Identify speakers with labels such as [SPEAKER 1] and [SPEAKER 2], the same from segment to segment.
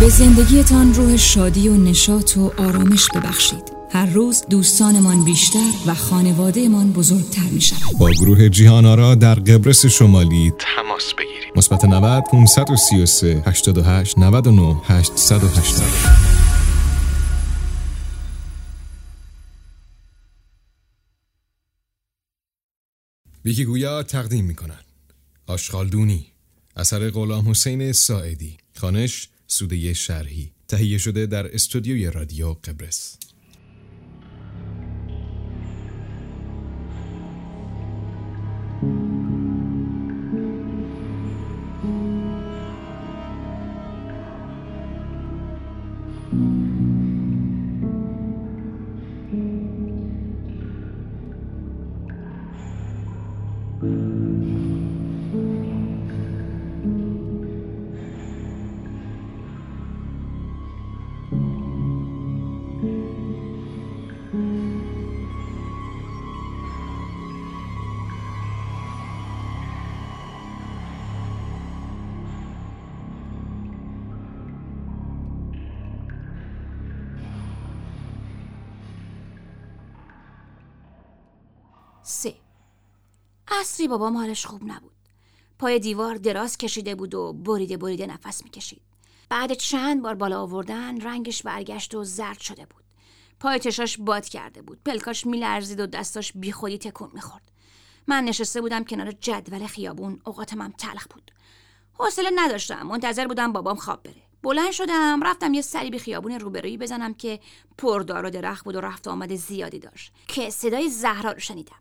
[SPEAKER 1] به زندگیتان روح شادی و نشاط و آرامش ببخشید. هر روز دوستانمان بیشتر و خانوادهمان بزرگتر می شود.
[SPEAKER 2] با گروه جیهانارا در قبرس شمالی تماس بگیرید. مثبت 90 533 88 99 880 ویکی گویا تقدیم می کند آشغالدونی اثر غلام حسین ساعدی. خانش سوده شرحی. تهیه شده در استودیوی رادیو قبرس.
[SPEAKER 3] بابام حالش خوب نبود. پای دیوار دراز کشیده بود و بریده بریده نفس می‌کشید. بعد چند بار بالا آوردن رنگش برگشت و زرد شده بود. پای چشاش باد کرده بود. پلکاش میلرزید و دستاش بیخودی تکون می‌خورد. من نشسته بودم کنار جدول خیابون. اوقاتم هم تلخ بود. حوصله نداشتم. منتظر بودم بابام خواب بره. بلند شدم رفتم یه سری به خیابون روبرویی بزنم که پردار و درخت بود و رفت آمد زیادی داشت. که صدای زهرا رو شنیدم.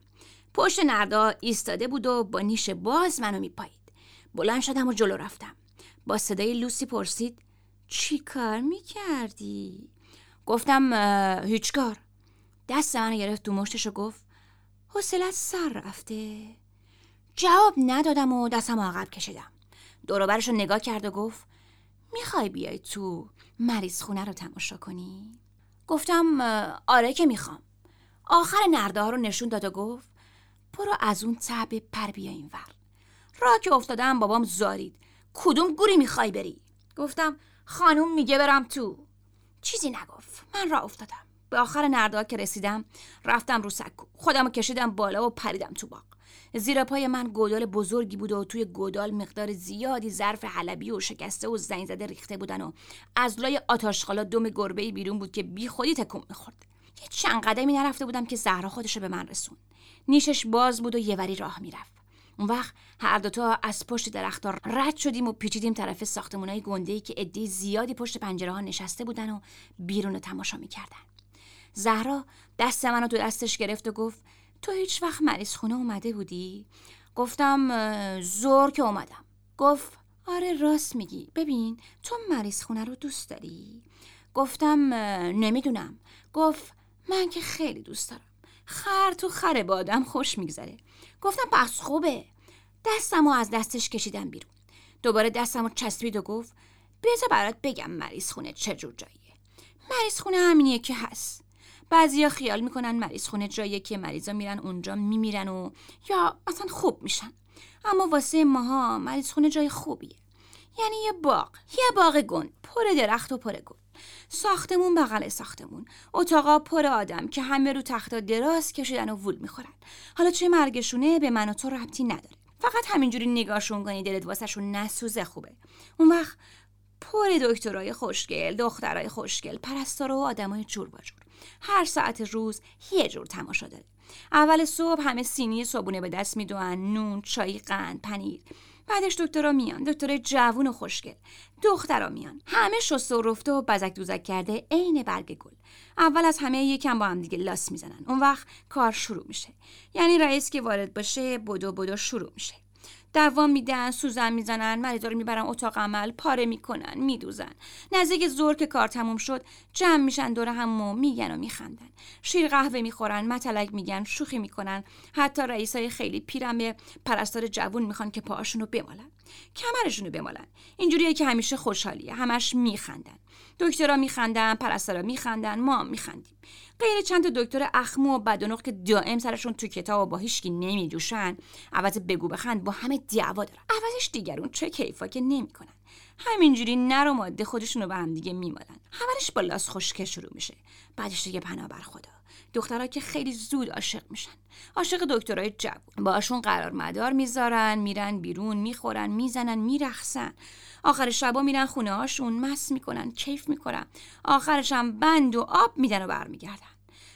[SPEAKER 3] پشت نردا ایستاده بود و با نیش باز منو میپایید. بلند شدم و جلو رفتم. با صدای لوسی پرسید چی کار می‌کردی؟ گفتم هیچ کار دست منو گرفت تو مشتش و گفت حوصلت سر رفته. جواب ندادم و دستم عقب کشیدم. دوروبرش رو نگاه کرد و گفت می‌خوای بیای تو مریض خونه رو تماشا کنی؟ گفتم آره که می‌خوام. آخر نرده ها رو نشون داد و گفت برو از اون تبه پر بیا این ور. را که افتادم بابام زارید. کدوم گوری می‌خوای بری؟ گفتم خانوم میگه برم تو. چیزی نگفت. من را افتادم. به آخر نردا که رسیدم رفتم رو سکو. خودم رو کشیدم بالا و پریدم تو باغ. زیر پای من گودال بزرگی بود و توی گودال مقدار زیادی ظرف حلبی و شکسته و زنگ زده ریخته بودن و از لای آتاشخالا دم گربه بیرون بود که بی خودی تکون می‌خورد. یه چند قدمی نرفته بودم که زهرا خودش به من رسون نیشش باز بود و یه وری راه می‌رفت. اون وقت هر دوتا از پشت درختها رد شدیم و پیچیدیم طرف ساختمونای گنده که عده زیادی پشت پنجره ها نشسته بودن و بیرون رو تماشا می‌کردن. زهرا دست منو تو دستش گرفت و گفت تو هیچ وقت مریض خونه اومده بودی؟ گفتم زور که اومدم. گفت آره راست میگی. ببین تو مریض خونه رو دوست داری؟ گفتم نمی‌دونم. گفت من که خیلی دوست دارم. خر تو خره با آدم خوش میگذره. گفتم پس خوبه. دستم و از دستش کشیدم بیرون. دوباره دستم رو چسبید و گفت بذار برات بگم مریض خونه چجور جاییه. مریض خونه همینیه که هست. بعضیا خیال می‌کنن مریض خونه جاییه که مریضا میرن اونجا میمیرن و یا اصلا خوب میشن. اما واسه ماها مریض خونه جای خوبیه. یعنی یه باغ. یه باغ گند پر درخت و پر گل ساختمون بغل ساختمون. اتاقا پر آدم که همه رو تختا دراز کشیدن و وول می‌خورن. حالا چه مرگشونه به من و تو ربطی نداره. فقط همینجوری نگاهشون کنی دلت واسهشون نسوزه خوبه. اون وقت پر دکترای خوشگل دخترای خوشگل پرستارا و آدمای جور با جور. هر ساعت روز یه جور تماشا داره. اول صبح همه سینی صبونه به دست میدوان نون چای قند پنیر. بعدش دکترا میان. دکتر جوون و خوشگل. دخترا میان. همه شسته و رفته و بزک دوزک کرده عین برگ گل. اول از همه یکم با هم دیگه لاس می‌زنن. اون وقت کار شروع میشه. یعنی رئیس که وارد باشه بدو بدو شروع میشه. دوام میدن سوزن می‌زنن مریضا رو می‌برن اتاق عمل پاره می‌کنن میدوزن. نزدیک زور که کار تموم شد جمع میشن دور هم و میگن و میخندن. شیر قهوه می‌خورن متلک میگن شوخی می‌کنن. حتی رئیسای خیلی پیرم پرستار جوون می‌خوان که پاهاشون رو بمالن. کمرشون رو بمالن. اینجوریه که همیشه خوشحالیه. همش میخندن. دکترها میخندن پرستارا میخندن ما میخندیم. غیر چند تا دکتر اخمو و بدنق که دائم سرشون تو کتاب و با هیچکی نمیجوشن عوض بگو بخند با همه دعوا دارن. عوضش دیگرون چه کیفا که نمی‌کنن. همینجوری نر و ماده خودشونو به هم دیگه میمالن. اولش با لاس خشکه شروع میشه. بعدش دیگه پناه بر خدا. دخترها که خیلی زود عاشق میشن. عاشق دکترای جوون. باشون قرار مدار می‌ذارن میرن بیرون می‌خورن می‌زنن میرخسن. آخر شبا میرن خونه هاشون مس می‌کنن کیف می‌کنن. آخرش هم بند و آب میدن و برمیگردن.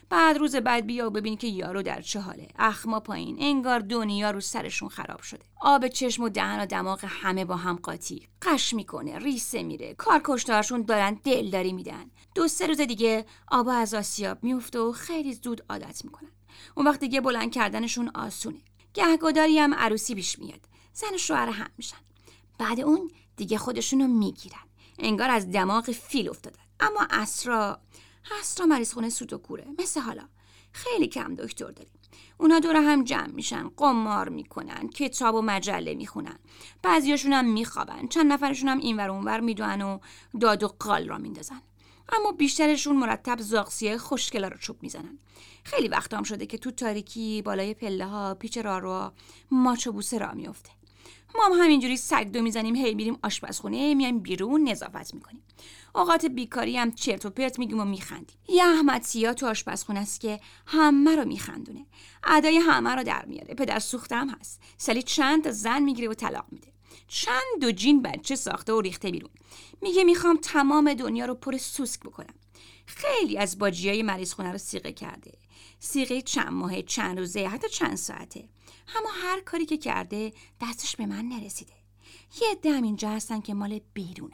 [SPEAKER 3] بعد روز بعد بیا و ببین که یارو در چه حاله. اخما پایین. انگار دنیا رو سرشون خراب شده. آب چشم و دهن و دماغ همه با هم قاطی. قش می‌کنه ریسه میره. کارکشتهاشون دارن دلداری میدن. دو سه روز دیگه آب از آسیاب میفته و خیلی زود عادت می‌کنن. اون وقت دیگه بلند کردنشون آسونه. گهگداری هم عروسی پیش میاد. زن و شوهر هم میشن. بعد اون دیگه خودشونو می‌گیرن. انگار از دماغ فیل افتادن اما اسرا هستا مریض خونه سوت و کوره. مثل حالا. خیلی کم دکتر داریم. اونا دور هم جمع میشن قمار می‌کنن کتاب و مجله می‌خونن. بعضیاشون هم میخوابن. چند نفرشون هم اینور اونور می‌دونن و داد و قال را میندازن. اما بیشترشون مرتب زاغسیه خوشگلا رو چوب می‌زنن. خیلی وقت هم شده که تو تاریکی بالای پله ها پیچ رارو ماچ و بوسه را میفته ما هم همینجوری سگ دو می‌زنیم هی میریم آشپزخونه میایم بیرون نظافت می‌کنیم. اوقات بیکاری هم چرت و پرت میگیم و میخندیم. یه احمد سیا تو آشپزخونه است که همه رو میخندونه. ادای همه رو در میاره. پدر سوخته هست. سالی چند تا زن می‌گیره و طلاق میده. چند دو جین بچه ساخته و ریخته بیرون. میگه می‌خوام تمام دنیا رو پر سوسک بکنم. خیلی از باجی مریض خونه رو سیغه کرده. سیغه چند ماهه چند روزه حتی چند ساعته. اما هر کاری که کرده دستش به من نرسیده. یه عده هم اینجا هستن که مال بیرونن.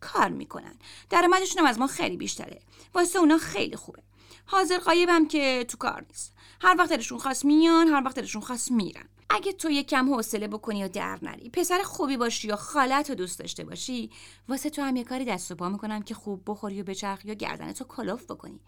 [SPEAKER 3] کار می‌کنن. درآمدشون هم از ما خیلی بیشتره. واسه اونا خیلی خوبه. حاضر قایبم که تو کار نیست. هر وقت دلشون خواست میان هر وقت دلشون خواست میرن. اگه تو یه کم حوصله بکنی و در نری پسر خوبی باشی یا خالت رو دوست داشته باشی واسه تو هم یه کاری دست و پا می‌کنم که خوب بخوری و بچرخی یا گردن تو کلوف بکنی.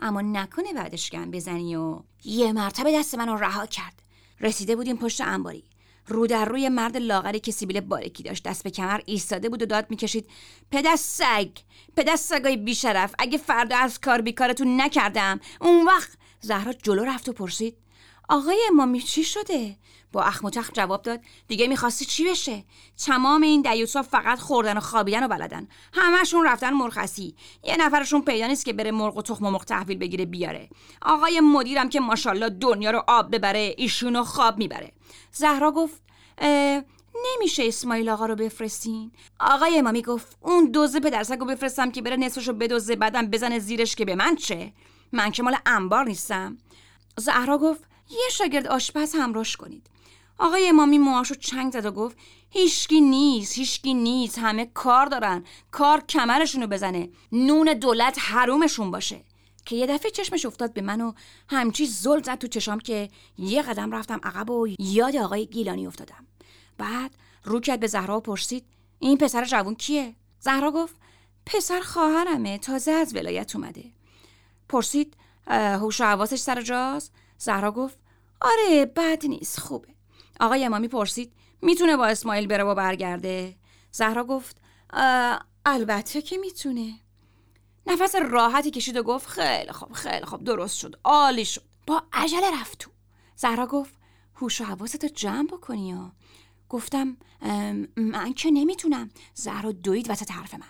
[SPEAKER 3] اما نکنه بعدش گم بزنی و یه مرتبه دست منو رها کرد. رسیده بودیم پشت انباری. رو در روی مرد لاغری که سیبیل بارکی داشت دست به کمر ایستاده بود و داد می‌کشید. پدر سگ پدر سگای بیشرف اگه فردا از کار بیکارتون نکردم اون وقت زهرا جلو رفت و پرسید. آقای امامی چی شده؟ با اخم و جواب داد دیگه می‌خواستی چی بشه؟ تمام این دیوسا فقط خوردن و خوابیدن و بلدن. همهشون رفتن مرخصی. یه نفرشون پیدا نیست که بره مرغ و تخم و مرغ تحویل بگیره بیاره. آقای مدیرم که ماشاءالله دنیا رو آب ببره ایشونو خواب می‌بره. زهرا گفت نمیشه اسماعیل آقا رو بفرستین. آقای امامی گفت اون دوزه پدرسگ رو بفرستم که بره نصفشو بدوزه بعدم بزنه زیرش که به من چه؟ من که مال انبار نیستم. زهرا گفت یه شاگرد آشپز همراش کنید. آقای امامی موهاشو چنگ زد و گفت هیچکی نیست هیچکی نیست همه کار دارن. کار کمرشونو بزنه. نون دولت حرومشون باشه. که یه دفعه چشمش افتاد به من و همچی زل زد تو چشام که یه قدم رفتم عقب و یاد آقای گیلانی افتادم. بعد رو کرد به زهرا و پرسید این پسر جوون کیه؟ زهرا گفت پسر خواهرمه تازه از ولایت اومده. پرسید هوش و حواسش سر جاست؟ زهرا گفت آره بد نیست خوبه. آقای امامی پرسید می‌تونه با اسماعیل بره و برگرده؟ زهرا گفت البته که می‌تونه. نفس راحتی کشید و گفت خیلی خوب خیلی خوب درست شد عالی شد. با عجله رفت تو. زهرا گفت هوش و حواستو جمع بکنی گفتم من که نمی‌تونم. زهرا دوید وسط حرف من.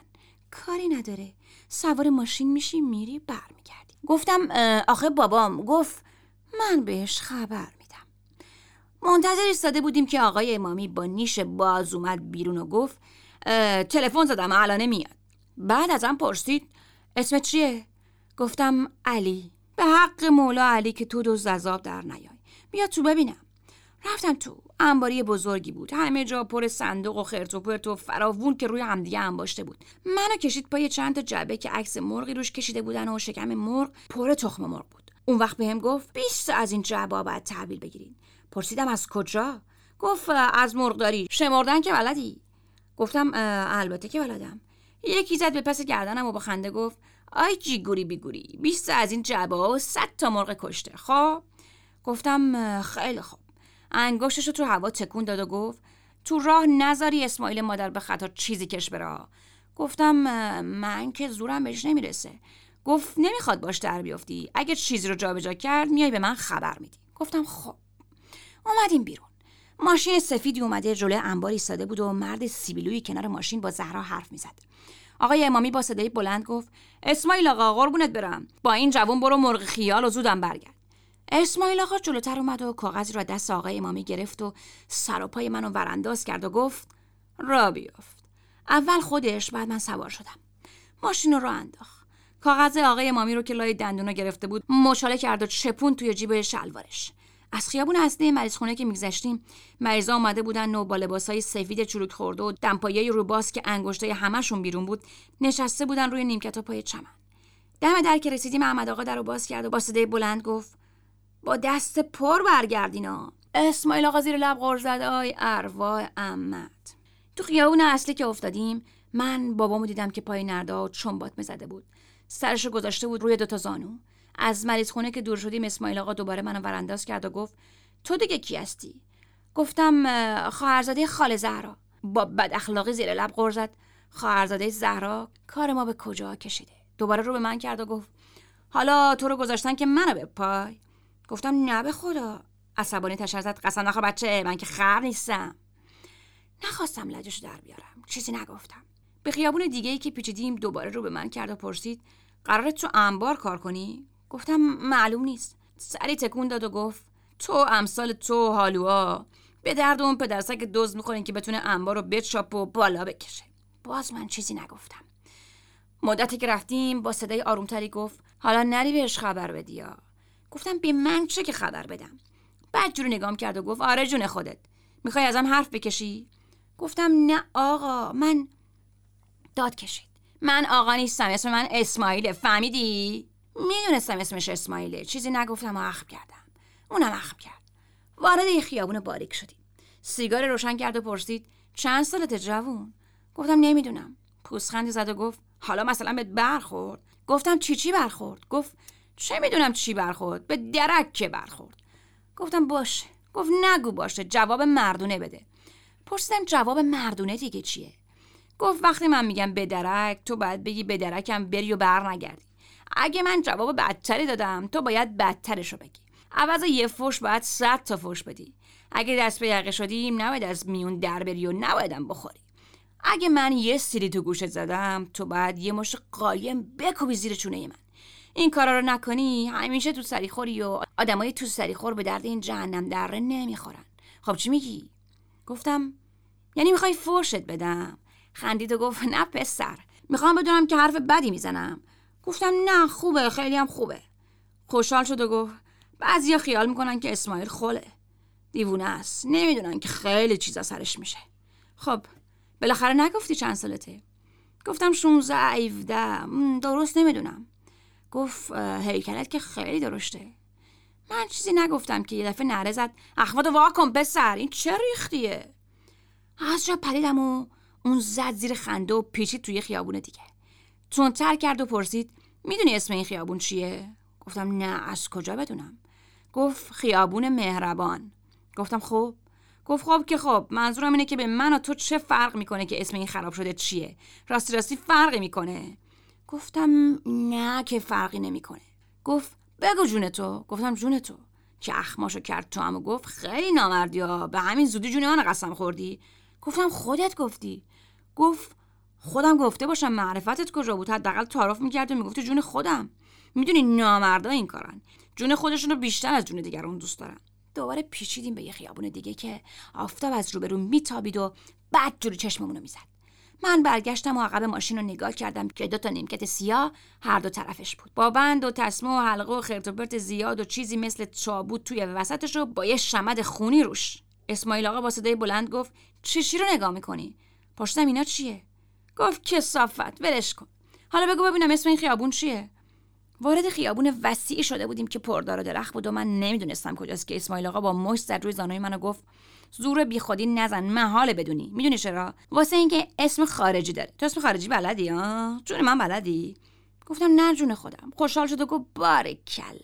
[SPEAKER 3] کاری نداره. سوار ماشین میشی میری برمیگردی. گفتم آخه بابام گفت من بهش خبر میدم. منتظر ایستاده بودیم که آقای امامی با نیش باز اومد بیرون و گفت تلفن زدم الانه میاد. بعد ازم پرسید اسمت چیه؟ گفتم علی. به حق مولا علی که تو دو زذاب در نیای. بیا تو ببینم. رفتم تو. انباری بزرگی بود. همه جا پر صندوق و خرت و پرت و فراوون که روی همدیگه انباشته بود. منو کشید پای چند تا جعبه که عکس مرغی روش کشیده بودن و شکم مرغ پر تخم مرغ بود. اون وقت بهم گفت 20 از این جعبه باید تحویل بگیرین. پرسیدم از کجا؟ گفت از مرغداری. شمردن که بلدی. گفتم البته که بلدم. یکی زد به پس گردنم و با خنده گفت آی جیگوری بیگوری 20 از این ها و 100 تا مرغ کشته. خب؟ گفتم خیلی خوب. انگشتش رو تو هوا تکون داد و گفت تو راه نذاری اسماعیل مادر به خطا چیزی کش برا گفتم من که زورم بهش نمی‌رسه. گفت نمی‌خواد باش در بیافتی. اگه چیزی رو جابجا کرد میای به من خبر میدی. گفتم خب. اومدیم بیرون. ماشین سفیدی اومده جلوی انبار ایستاده بود و مرد سیبیلوی کنار ماشین با زهرا حرف می‌زد. آقای امامی با صدای بلند گفت اسماعیل آقا قربونت برم. با این جوون برو مرغ خیال و زودم برگرد. اسماعیل آقا جلوتر اومد و کاغذی را دست آقای امامی گرفت و سر و پای منو ورانداز کرد و گفت را بیافت. اول خودش بعد من سوار شدم. ماشین رو انداخت. کاغذ آقای امامی رو که لای دندونا گرفته بود مچاله کرد و چپون توی جیب شلوارش. از خیابون اصلی مریض خونه که میگذشتیم. مریضا آمده بودن و با لباسای سفید چروک خورده و دمپایه رو باز که انگشتای همشون بیرون بود نشسته بودن روی نیمکت پای چمن. دم در که رسیدیم احمد آقا در رو باز کرد و با صدای بلند گفت با دست پر برگردینا اسماعیل آقا زیر لب غر زد آی اروا امت تو خیابون اصلی که افتادیم من بابامو دیدم که پای نردا چنبات می‌زده بود. سرشو گذاشته بود روی دوتا زانو. از مریض خونه که دور شدیم اسماعیل آقا دوباره منو ورانداز کرد و گفت تو دیگه کی هستی؟ گفتم خواهرزاده خاله زهرا. با بد اخلاقی زیر لب غر زد. خواهرزاده زهرا کار ما به کجا کشیده؟ دوباره رو به من کرد و گفت حالا تو رو گذاشتن که منو به پای. گفتم نه به خدا. عصبانی تشر زد قسم نخور بچه من که خر نیستم. نخواستم لجش در بیارم چیزی نگفتم. به خیابون دیگه ای که پیچیدیم دوباره رو به من کرد و پرسید قرارت تو انبار کار کنی؟ گفتم معلوم نیست. سری تکون داد و گفت تو امثال تو حالوها به درد اون پدرسک دوز می‌خورین که بتونه انبار رو بچاپ و بالا بکشه. باز من چیزی نگفتم. مدتی که رفتیم با صدای آرومتری گفت حالا نری بهش خبر بدی گفتم به من چه که خبر بدم؟ بعد جور نگام کرد و گفت آره جون خودت. می‌خوای ازم حرف بکشی؟ گفتم نه آقا من داد کشید. من آقا نیستم اسم من اسماعیله. فهمیدی؟ می‌دونستم اسمش اسماعیله. چیزی نگفتم و اخم کردم. اونم اخم کرد. وارد یه خیابون باریک شدیم. سیگار روشن کرد و پرسید چند سالت جوون؟ گفتم نمی‌دونم. پوسخندی زد و گفت حالا مثلا به برخورد؟ گفتم چی چی برخورد؟ گفت چه می‌دونم چی برخورد؟ به درک که برخورد. گفتم باشه. گفت نگو باشه جواب مردونه بده. پرسیدم جواب مردونه دیگه چیه؟ گفت وقتی من میگم به درک تو باید بگی به درکم بری و بر نگردی اگه من جواب بدتری دادم تو باید بدترشو بگی. عوض یه فوش باید صد تا فوش بدی. اگه دست به یقه شدیم نباید از میون در بری و نبایدم بخوری. اگه من یه سیری تو گوشت زدم تو باید یه مش قایم بکوبی زیر چونه من. این کارا رو نکنی همیشه تو سریخوری و آدمای تو سریخور به درد این جهنم دره نمی‌خورن. خب چی میگی؟ گفتم یعنی می‌خوای فوشت بدم؟ خندید و گفت نه پسر می‌خوام بدونم که حرف بدی می‌زنم. گفتم نه خوبه خیلی هم خوبه. خوشحال شد و گفت بعضیا خیال می‌کنن که اسماعیل خوله. دیوونه است نمی‌دونن که خیلی چیزا سرش میشه. خب بالاخره نگفتی چند سالته؟ گفتم 16 17 درست نمی‌دونم. گفت هیکلت که خیلی درشته. من چیزی نگفتم که یه دفعه نره زد اخوات واکن پسر این چه ریختیه؟ از جا پریدم و اون زد زیر خنده و پیچید توی خیابون دیگه. تر کرد و پرسید می‌دونی اسم این خیابون چیه؟ گفتم نه از کجا بدونم؟ گفت خیابون مهربان. گفتم خب؟ گفت خب که خب منظورم اینه که به من و تو چه فرق می‌کنه که اسم این خراب شده چیه؟ راستی راستی فرقی می‌کنه. گفتم نه که فرقی نمی‌کنه. گفت بگو جون تو. گفتم جون تو. که اخماشو کرد تو هم و گفت خیلی نامردی ها به همین زودی جون من قسم خوردی. گفتم خودت گفتی. گفت خودم گفته باشم معرفتت کجا بود؟ حداقل تعارف می‌کرد و می‌گفتی جون خودم. می‌دونی نامردا این کارن. جون خودشون رو بیشتر از جون دیگران دوست دارن. دوباره پیچیدیم به یه خیابون دیگه که آفتاب از روبرو میتابید و بعد جلو چشممون رو می‌زد. من برگشتم و عقب ماشین رو نگاه کردم که دو تا نیمکت سیاه هر دو طرفش بود. با بند و تسمه و حلقه و خرت زیاد و چیزی مثل چابوت توی وسطش رو با یه شمد خونی روش. اسماعیل آقا با صدای بلند گفت چی رو نگاه می‌کنی؟ پشتم اینا چیه؟ گفت کسافت ولش کن. حالا بگو ببینم اسم این خیابون چیه؟ وارد خیابون وسیعی شده بودیم که پردار و درخت بود و من نمی‌دونستم کجاست که اسماعیل آقا با مشت زد روی زانوی منو گفت زور بیخودی نزن محال بدونی. می‌دونی چرا؟ واسه اینکه اسم خارجی داره. تو اسم خارجی بلدی ها؟ جون من بلدی؟ گفتم نه جون خودم. خوشحال شد و گفت بارکلا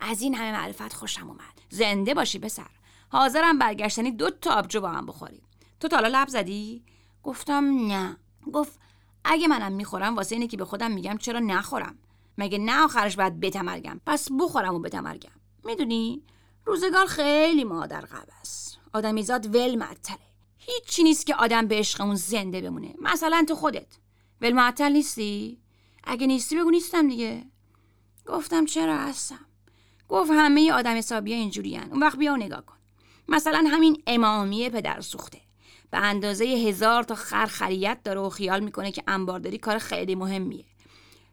[SPEAKER 3] از این همه معرفت خوشم اومد. زنده باشی پسر. حاضرم برگشتنی دو تا آبجو با هم بخوریم. تو تا لب زدی؟ گفتم نه. گفت اگه منم می‌خورم واسه اینه که به خودم میگم چرا نخورم. مگه نه آخرش باید بتمرگم؟ پس بخورم و بتمرگم. می‌دونی؟ روزگار خیلی مادر قب است آدمیزاد ول معطله. هیچی نیست که آدم به عشق اون زنده بمونه. مثلا تو خودت. ول معطل نیستی؟ اگه نیستی بگو نیستم دیگه. گفتم چرا هستم؟ گفت همه آدم حسابی اینجوری اون وقت بیا نگاه کن. مثلا همین امامیه پدر سوخته. به اندازه هزار تا خر خریت داره و خیال می‌کنه که انبارداری کار خیلی مهمیه.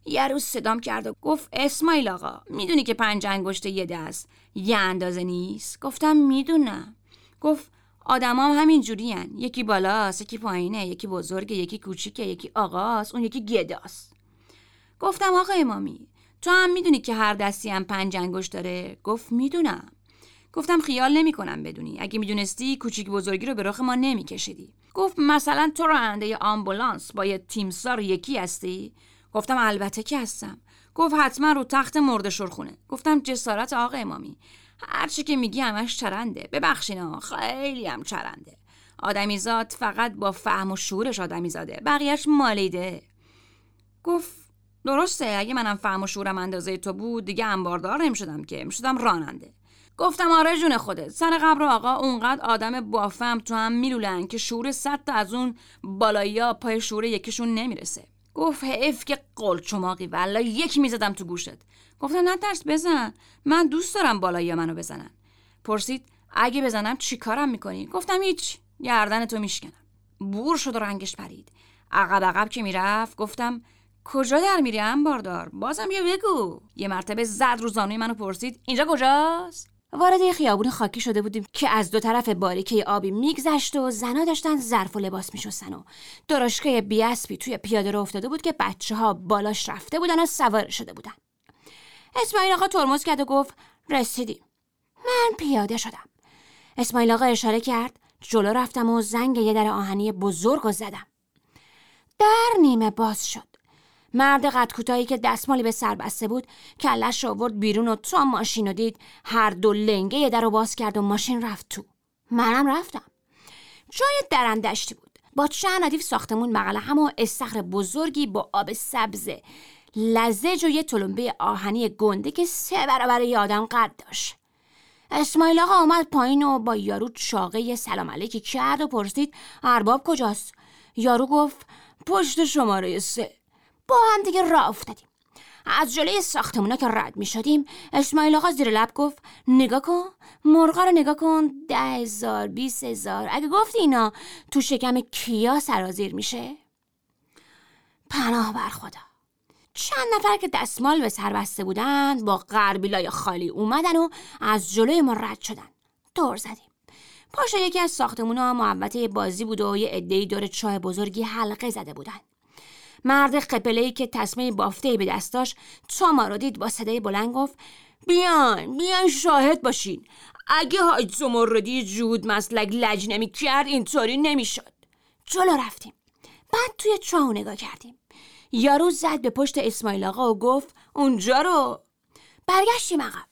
[SPEAKER 3] یه روز صدام کرد و گفت اسماعیل آقا می‌دونی که پنج انگشت یه دست یه اندازه نیست؟ گفتم می‌دونم. گفت آدمام هم همین جوری هن. یکی بالاست یکی پایینه یکی بزرگه یکی کوچیکه یکی آقاست اون یکی گداست. گفتم آقا امامی تو هم می‌دونی که هر دستی هم پنج انگشت داره؟ گفت می‌دونم. گفتم خیال نمی کنم بدونی. اگه می‌دونستی کوچیک بزرگی رو به رخ ما نمیکشیدی. گفت مثلا تو راننده آمبولانس با یه تیمسار یکی هستی؟ گفتم البته که هستم. گفت حتما رو تخت مرد شرخونه. گفتم جسارت آقا امامی. هرچی که میگی همش چرنده. ببخشینا خیلی هم چرنده. آدمیزاد فقط با فهم و شعورش آدمیزاده. بقیهش مالیده. گفت درسته اگه منم فهم و شعورم اندازه تو بود دیگه انباردار نمی‌شدم که. می‌شدم راننده. گفتم آره جون خودت. سر قبر آقا اونقدر آدم بافم تو هم میلولن که شعور صد تا از اون بالایی پای شعور یکیشون نمی‌رسه. گفت حیف که قل چماقی والا یک می‌زدم تو گوشت. گفتم نه ترس بزن. من دوست دارم بالایی منو بزنن. پرسید اگه بزنم چی کارم می‌کنی؟ گفتم هیچ. گردن تو میشکنم. بور شد و رنگش پرید. عقب عقب که می‌رفت گفتم کجا در میری باردار بازم بیا بگو. یه مرتبه زد رو منو پرسید. اینجا کجاست؟ وارد یه خیابون خاکی شده بودیم که از دو طرف باریکه آبی میگذشت و زنا داشتن ظرف و لباس میشستن و درشکه بیاسبی توی پیاده رو افتاده بود که بچه ها بالاش رفته بودن و سوار شده بودن. اسماعیل آقا ترمز کرد و گفت رسیدیم. من پیاده شدم. اسماعیل آقا اشاره کرد جلو رفتم و زنگ یه در آهنی بزرگ و زدم. در نیمه باز شد. مرد قد کوتاهی که دستمالی به سر بسته بود کلش آورد بیرون و تو ماشین رو دید. هر دو لنگه یه در رو باز کرد و ماشین رفت تو. منم رفتم. جای درندشتی بود. با چند ردیف ساختمون بغل هم و استخر بزرگی با آب سبز لزج و یه تلمبه آهنی گنده که سه برابر یادم قد داشت. اسماعیل آقا آمد پایین و با یارو چاقه سلام علیکی کرد و پرسید ارباب کجاست؟ یارو گفت پشت شماره سه. با هم دیگه راه افتادیم. از جلوی ساختمونا که رد می شدیم اسماعیل آقا زیر لب گفت نگاه کن مرغا رو نگاه کن ده هزار بیس هزار. اگه گفتی اینا تو شکم کیا سرازیر میشه؟ پناه بر خدا. چند نفر که دستمال به سر بسته بودند با قربیلای خالی اومدن و از جلوی ما رد شدن. دور زدیم. پاشا یکی از ساختمونا محوطه بازی بود و یه عدهای دور چاه بزرگی حلقه زده بودن. مرد قپله‌ای که تسمه بافته به دست تا ما رو دید با صدای بلند گفت بیان بیان شاهد باشین. اگه حاج زمردی جود مسلک لج نمی کرد اینطوری نمی‌شد. جلو رفتیم. بعد توی چاه نگاه کردیم. یارو زد به پشت اسماعیل آقا و گفت اونجا رو. برگشتیم عقب.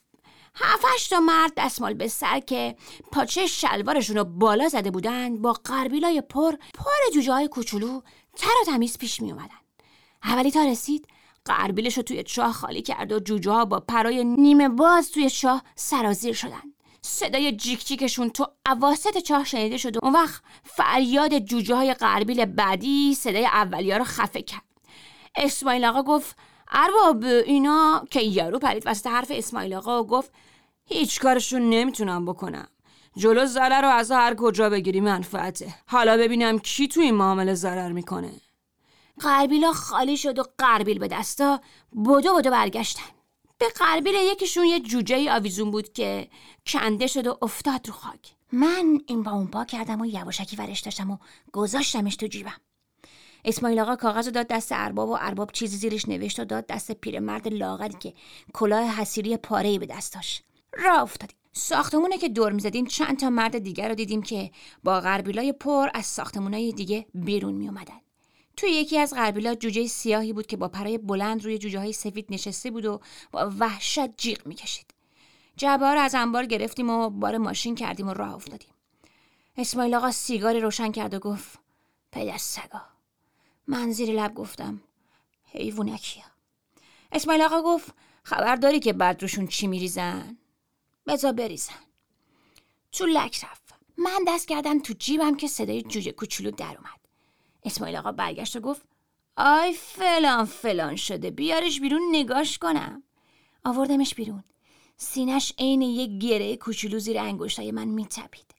[SPEAKER 3] هفتش تا مرد دستمال به سر که پاچه شلوارشون رو بالا زده بودن با قربیلای پر پر جوجه های کوچولو تر و تمیز پیش می اومدن اولی تا رسید قربیلش رو توی چاه خالی کرد و جوجه با پرای نیمه باز توی چاه سرازیر شدن. صدای جیک جیکشون تو عواست چاه شنیده شد و اون وقت فریاد جوجه های قربیل بعدی صدای اولیا رو خفه کرد. اسماعیل آقا گفت ارباب اینا که یارو پرید وسط حرف اسماعیل آقا و گفت هیچ کارشون نمی‌تونم بکنم. جلو ضرر رو از هر کجا بگیری منفعته. حالا ببینم کی تو این معامله ضرر می‌کنه. قربیلا خالی شد و قربیل به دستا بدو بدو برگشتن. به قربیل یکیشون یه جوجه آویزون بود که کنده شد و افتاد رو خاک. من این با اون پا کردم و یواشکی ورش داشتم و گذاشتمش تو جیبم. اسماعیل آقا کاغذ داد دست ارباب و ارباب چیزی زیرش نوشت و داد دست پیرمرد لاغری که کلاه حسیری پاره‌ای به دست داشت. راه افتادیم. ساختمونه که دور می‌زدیم چند تا مرد دیگر رو دیدیم که با غربیلای پر از ساختمونای دیگه بیرون می اومدن. توی یکی از غربیلا جوجه سیاهی بود که با پرای بلند روی جوجه های سفید نشسته بود و با وحشت جیغ می‌کشید. جعبه رو از انبار گرفتیم و بار ماشین کردیم و راه افتادیم. اسماعیل آقا سیگاری روشن کرد و گفت پدر سگا من زیر لب گفتم حیوونکیه اسماعیل آقا گفت خبر داری که بعد روشون چی میریزن؟ بزا بریزن تو لک رفت من دست کردم تو جیبم که صدای جوجه کوچولو در اومد اسماعیل آقا برگشت و گفت آی فلان فلان شده بیارش بیرون نگاش کنم. آوردمش بیرون. سینش عین یه گره کوچولو زیر انگشتای من میتپید.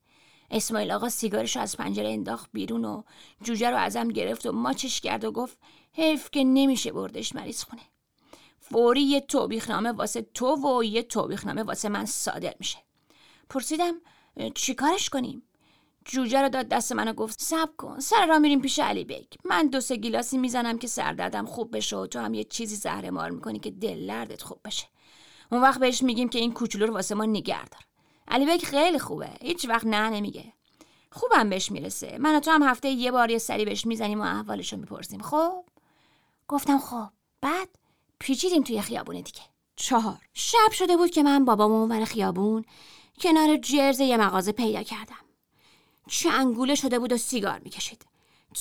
[SPEAKER 3] اسماعیل آقا سیگارش رو از پنجره انداخت بیرون و جوجه رو ازم گرفت و ماچش کرد و گفت حیف که نمیشه بردش مریض خونه. فوری یه توبیخنامه واسه تو و یه توبیخنامه واسه من صادر میشه. پرسیدم چیکارش کنیم؟ جوجه رو داد دست منو گفت صبر کن سر راه میریم پیش علی بیگ. من دو سه گیلاسی می‌زنم که سردردم خوب بشه و تو هم یه چیزی زهر مار می‌کنی که دل دردت خوب بشه. اون وقت بهش میگیم که این کوچولو رو واسه ما نگه دار علی بیگ خیلی خوبه هیچ وقت نه نمیگه. خوبم بهش می‌رسه. من و تو هم هفته یه بار یه سری بهش می‌زنیم و احوالش رو می‌پرسیم. خب؟ گفتم خب. بعد پیچیدیم توی خیابون دیگه. چهار. شب شده بود که من بابامو اونور خیابون کنار جرز یه مغازه پیدا کردم. چنگوله شده بود و سیگار می‌کشید.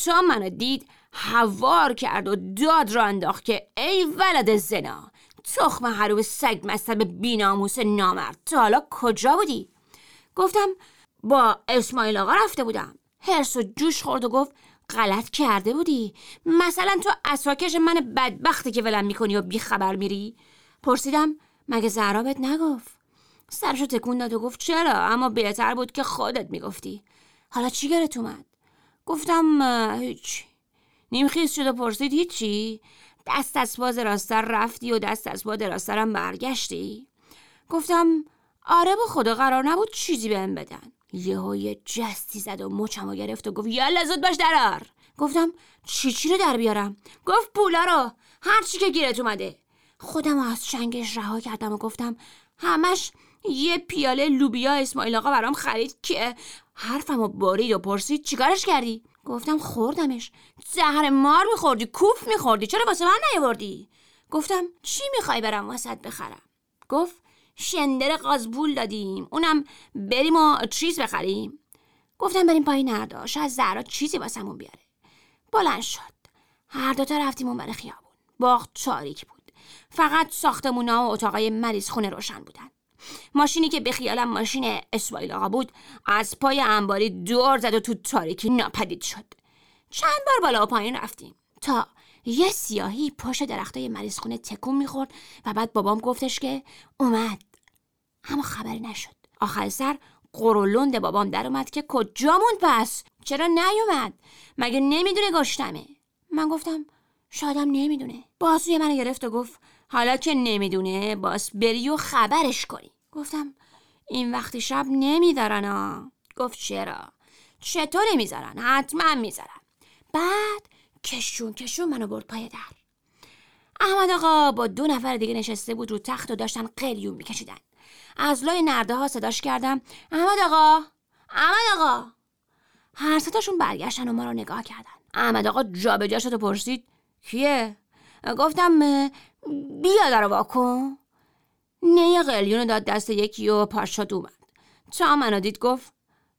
[SPEAKER 3] تا منو دید هوار کرد و داد را انداخت که ای ولد زنا تخم حروب سگ مستر بیناموس نامرد تا حالا کجا بودی؟ گفتم با اسماعیل آقا رفته بودم. هرس و جوش خورد و گفت غلط کرده بودی. مثلا تو اساکش من بدبختی که ولم می‌کنی و بیخبر میری؟ پرسیدم مگه زهرابت نگفت؟ سرشو تکون داد و گفت چرا؟ اما بهتر بود که خودت می‌گفتی. حالا چی گرت اومد؟ گفتم هیچ. نیمخیز شد و پرسید هیچی؟ دست از باز راستر رفتی و دست از باز راسترم برگشتی؟ گفتم آره به خدا قرار نبود چیزی بهم بدن. یهو یه جستی زد و مچمو گرفت و گفت یالا زود باش درار. گفتم چی چی رو در بیارم؟ گفت پولا رو. هر چی که گیرت اومده. خودم از چنگش رها کردم و گفتم همش یه پیاله لوبیا اسماعیل آقا برام خرید که حرفمو بارید و پرسید چیکارش کردی؟ گفتم خوردمش. زهر مار میخوردی کوف میخوردی. چرا واسه من نیاوردی؟ گفتم چی می‌خوای برم واسط بخرم؟ گفت شندر قازبول دادیم. اونم بریم و چیز بخریم. گفتم بریم پایین نردا شاید زهرا چیزی واسمون بیاره. بلند شد. هر دوتا رفتیم اون بر خیابون. باغ تاریک بود. فقط ساختمونا و اتاقای مریض خونه روشن بودن. ماشینی که به خیالم ماشین اسماعیل آقا بود از پای انباری دور زد و تو تاریکی ناپدید شد. چند بار بالا و پایین رفتیم. تا یه سیاهی پشت درختای مریض خونه تکون می‌خورد و بعد بابام گفتش که اومد. اما خبری نشد. آخر سر قرولند بابام در اومد که کجا موند پس؟ چرا نیومد؟ مگه نمی‌دونه گشتمه؟ من گفتم شادم نمی‌دونه. بازوی من گرفت و گفت حالا که نمی‌دونه باز بری و خبرش کنی. گفتم این وقتی شب نمی‌ذارن ها. گفت چرا؟ چطور نمی‌ذارن حتما می‌ذارن. بعد کشون کشون منو برد پای در. احمد آقا با دو نفر دیگه نشسته بود رو تخت و داشتن قلیون میکشیدن. از لای نرده ها صداش کردم. احمد آقا! احمد آقا! هر ستاشون برگشتن و ما رو نگاه کردن. احمد آقا جابجا شد و پرسید. کیه؟ گفتم بیا در واکن. نه قلیون داد دست یکی و پاشاد اومد تا منو دید گفت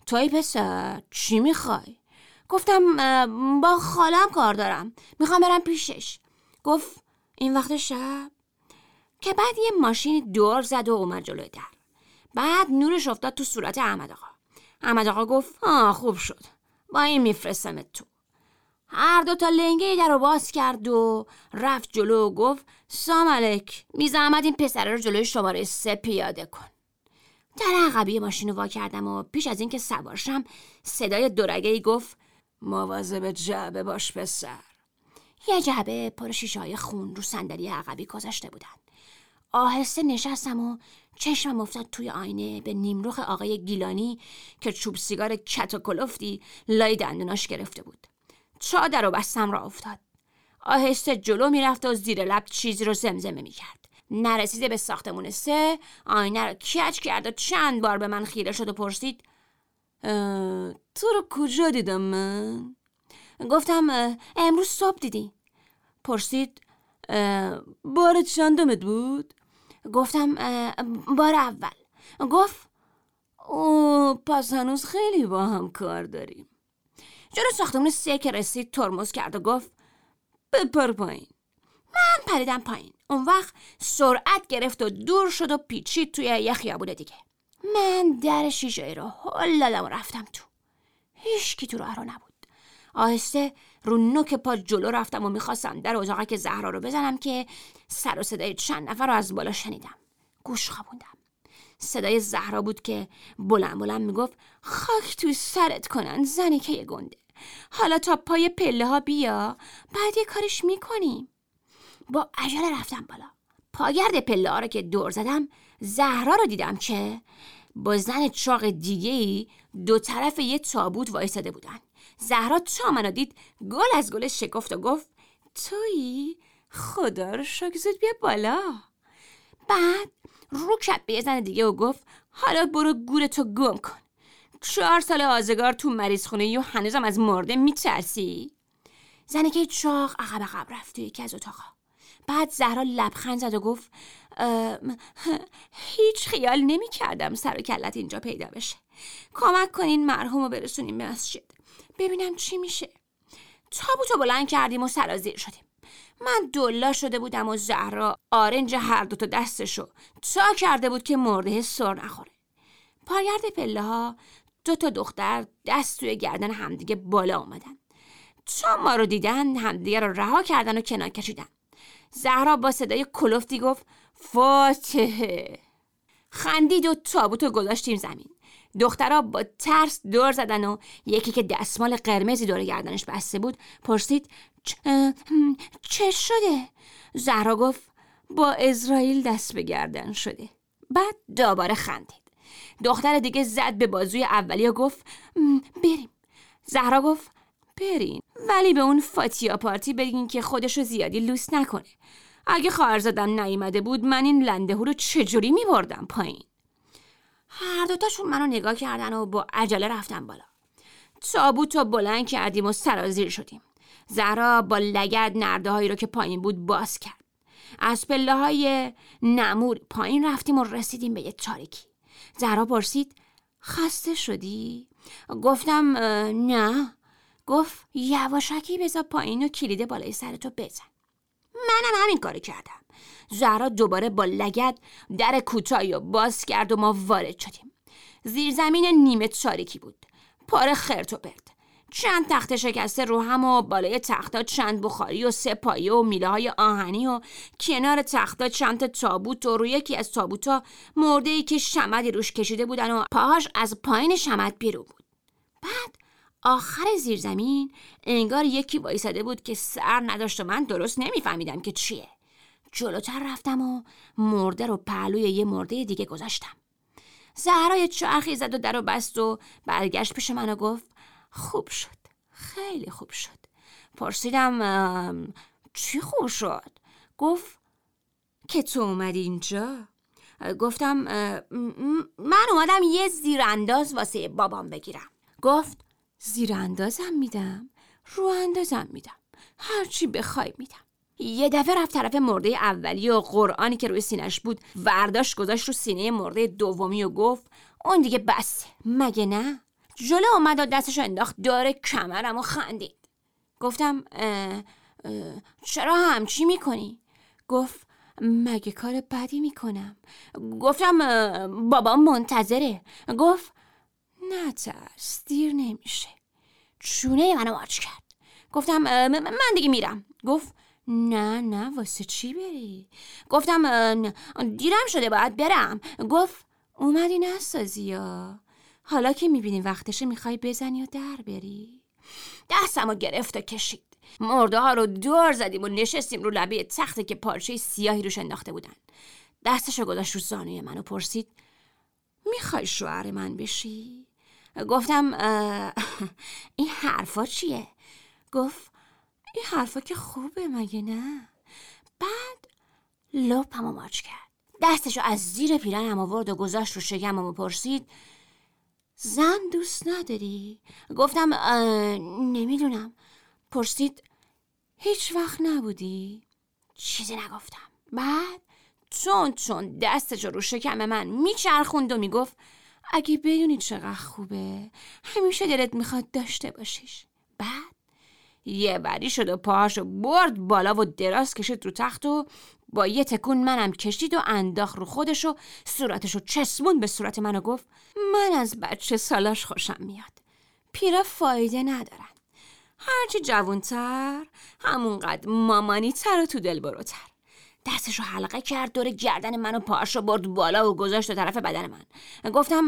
[SPEAKER 3] توی پسر چی می‌خوای؟ گفتم با خالم کار دارم. می‌خوام برم پیشش. گفت این وقت شب؟ که بعد یه ماشین دور زد و اومد جلوی در. بعد نورش افتاد تو صورت احمد آقا. احمد آقا گفت آه خوب شد. با این میفرستمت تو. هر دو تا لنگه در رو باز کرد و رفت جلو و گفت سلام علیک. می این پسره رو جلوی شماره سه پیاده کن. در عقبی ماشین رو وا کردم و پیش از اینکه سوارشم صدای دورگه ای گفت مواظب جعبه باش پسر. یه جعبه پر شیشه خون رو صندلی عقبی گذاشته بودن. آهسته نشستم و چشمم افتاد توی آینه به نیمروخ آقای گیلانی که چوب سیگار کت و کلفتی لای دندوناش گرفته بود. چادر و بستم را افتاد. آهسته جلو می‌رفت و زیر لب چیزی رو زمزمه می‌کرد. نرسیده به ساختمون سه آینه رو کچ کرد و چند بار به من خیره شد و پرسید تو رو کجا دیدم من؟ گفتم امروز صبح دیدی. پرسید بار چندمت بود؟ گفتم بار اول. گفت او پس هنوز خیلی با هم کار داریم. جلو ساختمون سه که رسید ترمز کرد و گفت بپر پایین. من پریدم پایین. اون وقت سرعت گرفت و دور شد و پیچید توی یه خیابون دیگه. من در شیشه رو هل دادم و رفتم تو. هیچکی تو راه رو نبود. آهسته رو نوک پا جلو رفتم و می‌خواستم در اتاق که زهرا رو بزنم که سر و صدای چند نفر رو از بالا شنیدم. گوش خوابوندم. صدای زهرا بود که بلند بلند می‌گفت خاک تو سرت کنن زنی که یه گنده. حالا تا پای پله ها بیا بعد یه کارش می‌کنیم. با عجله رفتم بالا. پاگرد پله ها رو که دور زدم زهرا رو دیدم که با زن چاق دیگه ای دو طرف یه تابوت وایستاده بودن. زهرا تا منو دید گل از گل شکفت و گفت تویی خدا رو زود بیا بالا. بعد رو کرد به یه زن دیگه و گفت حالا برو گورتو گم کن. چهار سال آزگار تو مریض خونه و هنوزم از مرده میترسی؟ زنی که چاق عقب عقب رفت توی یکی از اتاقا. بعد زهرا لبخند زد و گفت هیچ خیال نمی کردم سر و کلت اینجا پیدا بشه. کمک کنین مرحوم رو برسونیم به مسجد. ببینم چی میشه. تابوتو بلند کردیم و سرازیر شدیم. من دلا شده بودم و زهرا آرنج هر دوتا دستشو تا کرده بود که مرده سر نخوره. پایرد پله ها دو تا دختر دست توی گردن همدیگه بالا آمدن تا ما رو دیدن همدیگه رو رها کردن و کنار کشیدن. زهرا با صدای کلفتی گفت فاتحه خندید و تابوت گذاشتیم زمین. دخترها با ترس دور زدن و یکی که دستمال قرمزی دور گردنش بسته بود پرسید چه شده؟ زهرا گفت با اسرائیل دست به گردن شده. بعد دوباره خندید. دختر دیگه زد به بازوی اولی و گفت بریم. زهرا گفت برین. ولی به اون فاتیا پارتی بگین که خودشو زیادی لوس نکنه. اگه خواهر زدم نیومده بود من این لنده رو چجوری میبردم پایین؟ هر دوتاشون منو نگاه کردن و با عجله رفتن بالا. تابوت رو بلند کردیم و سرازیر شدیم. زهرا با لگد نرده هایی رو که پایین بود باز کرد. از پله های نمور پایین رفتیم و رسیدیم به یه تاریکی. زهرا پرسید خسته شدی؟ گفتم نه. گفت یواشکی بذار پایین و کلید بالای سرتو بزن. منم همین کارو کردم. زهرا دوباره با لگد در کوتاهی و باز کرد و ما وارد شدیم. زیرزمین نیمه تاریکی بود. پر خرت و پرت. چند تخت شکسته رو هم و بالای تختا چند بخاری و سه پایه و میله های آهنی و کنار تختا چند تابوت و روی یکی از تابوتا مرده ای که شمدی روش کشیده بودن و پاهاش از پایین شمد بیرون بود. بعد آخر زیرزمین انگار یکی وایساده بود که سر نداشت و من درست نمیفهمیدم که چیه. جلوتر رفتم و مرده رو پهلوی یه مرده دیگه گذاشتم. زهرای چرخی زد و در و بست و برگشت پیش من گفت خوب شد. خیلی خوب شد. پرسیدم چی خوب شد؟ گفت که تو اومدی اینجا؟ گفتم من اومدم یه زیرانداز واسه بابام بگیرم. گفت زیراندازم میدم رو اندازم میدم هرچی بخوای میدم. یه دفعه رفت طرف مرده اولی و قرآنی که روی سینش بود ورداشت گذاشت رو سینه مرده دومی و گفت اون دیگه بس مگه نه؟ جلو اومد و دستش انداخت. داره کمرم و خندید. گفتم اه چرا همچی می‌کنی؟ گفت مگه کار بدی می‌کنم؟ گفتم بابا منتظره. گفت نه ترس دیر نمیشه. چونه منو ماچ کرد. گفتم من دیگه میرم. گفت نه نه واسه چی بری؟ گفتم دیرم شده باید برم. گفت اومدی نسازی یا حالا که می‌بینی وقتشه می‌خوای بزنی و در بری دستم رو گرفت و کشید مرده ها رو دور زدیم و نشستیم رو لبه تخته که پارچه سیاهی روش انداخته بودن دستش رو گذاشت رو زانوی من و پرسید می‌خوای شوهر من بشی؟ گفتم این حرفا چیه؟ گفت این حرفا که خوبه مگه نه؟ بعد لپم ماچ کرد دستشو از زیر پیرنم آورد و گذاشت رو شکمم و پرسید زن دوست نداری؟ گفتم نمی‌دونم پرسید هیچ وقت نبودی؟ چیزی نگفتم بعد چون چون دستش رو شکم من میچرخوند و می‌گفت اگه بدونی چقدر خوبه همیشه دلت می‌خواد داشته باشیش بعد یه بری شد و پاهاشو برد بالا و دراز کشید رو تخت و با یه تکون منم کشید و انداخت رو خودش و صورتش رو چسبون به صورت من و گفت من از بچه سالاش خوشم میاد. پیرا فایده ندارن. هرچی جوونتر همونقدر مامانی تر و تو دل بروتر. دستش رو حلقه کرد دور گردن من و پاش رو برد بالا و گذاشت و طرف بدن من. گفتم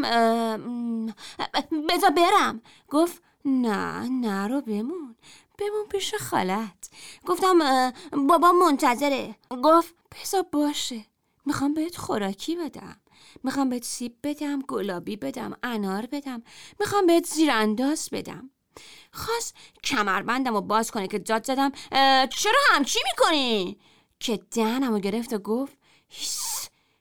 [SPEAKER 3] بذار برم. گفت نه نرو بمون. بمون پیش خالت. گفتم بابا منتظره. گفت بذار باشه. می‌خوام بهت خوراکی بدم. می‌خوام بهت سیب بدم گلابی بدم انار بدم. می‌خوام بهت زیرانداز بدم. خواست کمربندم و باز کنه که داد زدم چرا همچی می‌کنی؟ که دهنم گرفت و گفت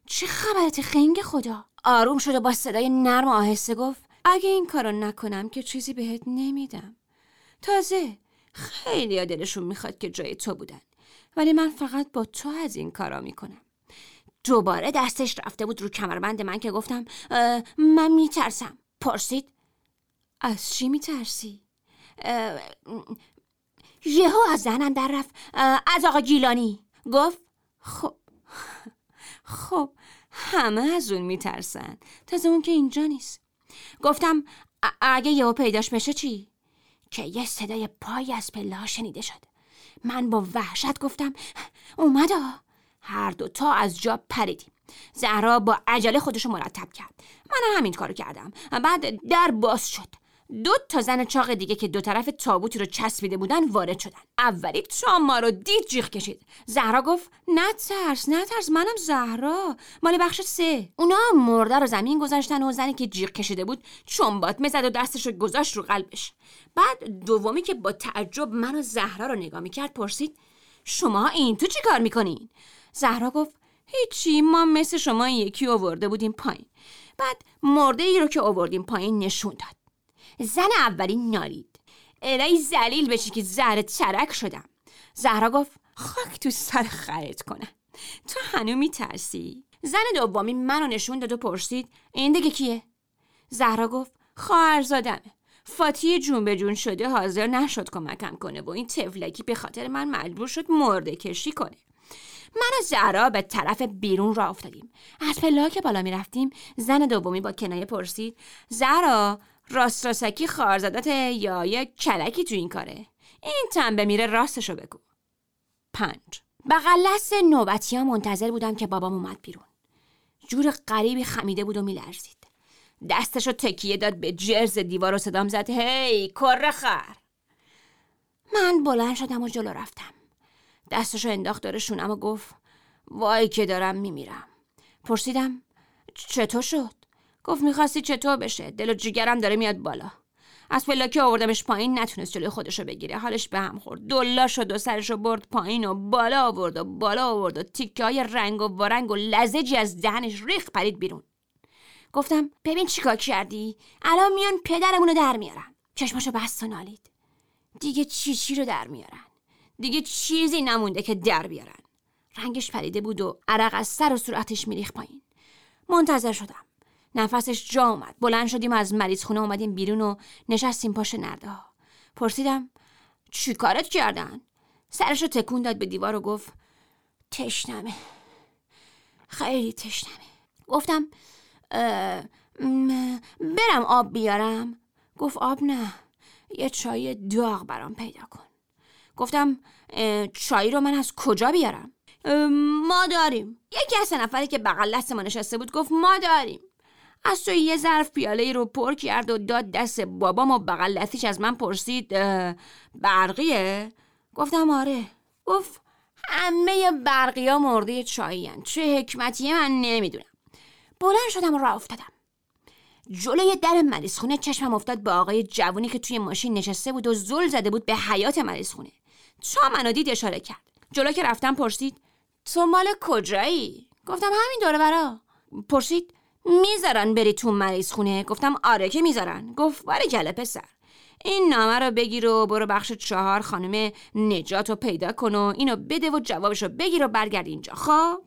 [SPEAKER 3] چه خبرت خنگ خدا؟ آروم شده با صدای نرم و آهسته گفت اگه این کارو نکنم که چیزی بهت نمیدم. تازه خیلی دلشون می‌خواد که جای تو بودن. ولی من فقط با تو از این کارا می‌کنم. دوباره دستش رفته بود رو کمربند من که گفتم من میترسم. پرسید. از چی میترسی؟ یهو از زنم در رفت. از آقا گیلانی. گفت خب خب همه از اون میترسن. تازه اون که اینجا نیست. گفتم اگه یهو پیداش بشه چی؟ که یه صدای پای از پله شنیده شد. من با وحشت گفتم اومدا هر دو تا از جا پریدیم. زهرا با عجله خودشو مرتب کرد. من همین کارو کردم. بعد در باز شد. دو تا زن چاق دیگه که دو طرف تابوتی رو چسبیده بودن وارد شدن. اولی تا ما رو دید جیغ کشید. زهرا گفت نه ترس نه ترس منم زهرا. مال بخش سه. اونا مرده رو زمین گذاشتن و زنی که جیغ کشیده بود چنبات می‌زد و دستش رو گذاشت رو قلبش. بعد دومی که با تعجب من و زهرا رو نگاه می‌کرد پرسید شما این تو چی کار می‌کنین؟ زهرا گفت هیچی ما مثل شما یکی آورده بودیم پایین. بعد مرده ای رو که آوردیم پایین نشون داد. زن اولی نالید. الهی زلیل بشی که زهر چرک شدم. زهرا گفت خاک تو سر خرت کنه. تو هنو میترسی؟ زن دومی منو نشون داد و پرسید این دیگه کیه؟ زهرا گفت خواهرزادمه. فاتی جون به جون شده حاضر نشد کمکم کنه و این تفلکی به خاطر من مجبور شد مرده کشی کنه. من و زهرا به طرف بیرون را افتادیم. از پلا که بالا می رفتیم زن دومی با کنایه پرسید زهرا راست راستکی خارزادت یا یک کلکی تو این کاره. این تنبه میره راستشو بگو. پنج. بغلس نوبتی ها منتظر بودم که بابام اومد بیرون. جور غریبی خمیده بود و میلرزید. دستشو تکیه داد به جرز دیوار و صدام زد. هی کره خر. من بلند شدم و جلو رفتم. دستشو انداخت داره شونم و گفت وای که دارم میمیرم. پرسیدم چطور شد؟ گفت می‌خواستی چطور بشه؟ دل و جیگرم داره میاد بالا. از پلاکی آوردمش پایین نتونست جلوی خودشو بگیره. حالش به هم خورد. دلا شد و سرشو برد پایین و بالا آورد و بالا آورد و تیکه های رنگ و وارنگ و لزجی از دهنش ریخ پرید بیرون. گفتم ببین چیکار کردی؟ الان میان پدرمونو در میارن. چشماشو بست و نالید. دیگه چی چی رو در میارن؟ دیگه چیزی نمونده که در بیارن. رنگش پریده بود و عرق از سر و صورتش میریخ پایین. منتظر شدم. نفسش جا اومد. بلند شدیم از مریض خونه اومدیم بیرون و نشستیم پاش نرده ها. پرسیدم چی کارت کردن؟ سرش رو تکون داد به دیوار و گفت تشنمه. خیلی تشنمه. گفتم برم آب بیارم؟ گفت آب نه یه چای داغ برام پیدا کن. گفتم چای رو من از کجا بیارم؟ ما داریم. یکی از نفری که بغل دست ما نشسته بود گفت ما داریم. از توی یه ظرف پیاله رو پر کرد و داد دست بابام و بغل دستیش از من پرسید برقیه؟ گفتم آره. گفت همه برقی ها مرده چایی چه حکمتیه من نمی‌دونم. بلند شدم و راه افتادم. جلوی در مریض خونه چشمم افتاد به آقای جوونی که توی ماشین نشسته بود و زل زده بود به حیات مریض خونه تا منو دید اشاره کرد. جلو که رفتم پرسید تو مال کجایی؟ گفتم همین دوره برا. پرسید می‌ذارن بری تو مریض خونه؟ گفتم آره که می‌ذارن. گفت باره گله پسر. این نامه رو بگیر و برو بخش چهار خانم نجات رو پیدا کن و اینو بده و جوابش رو بگیر و برگرد اینجا خب؟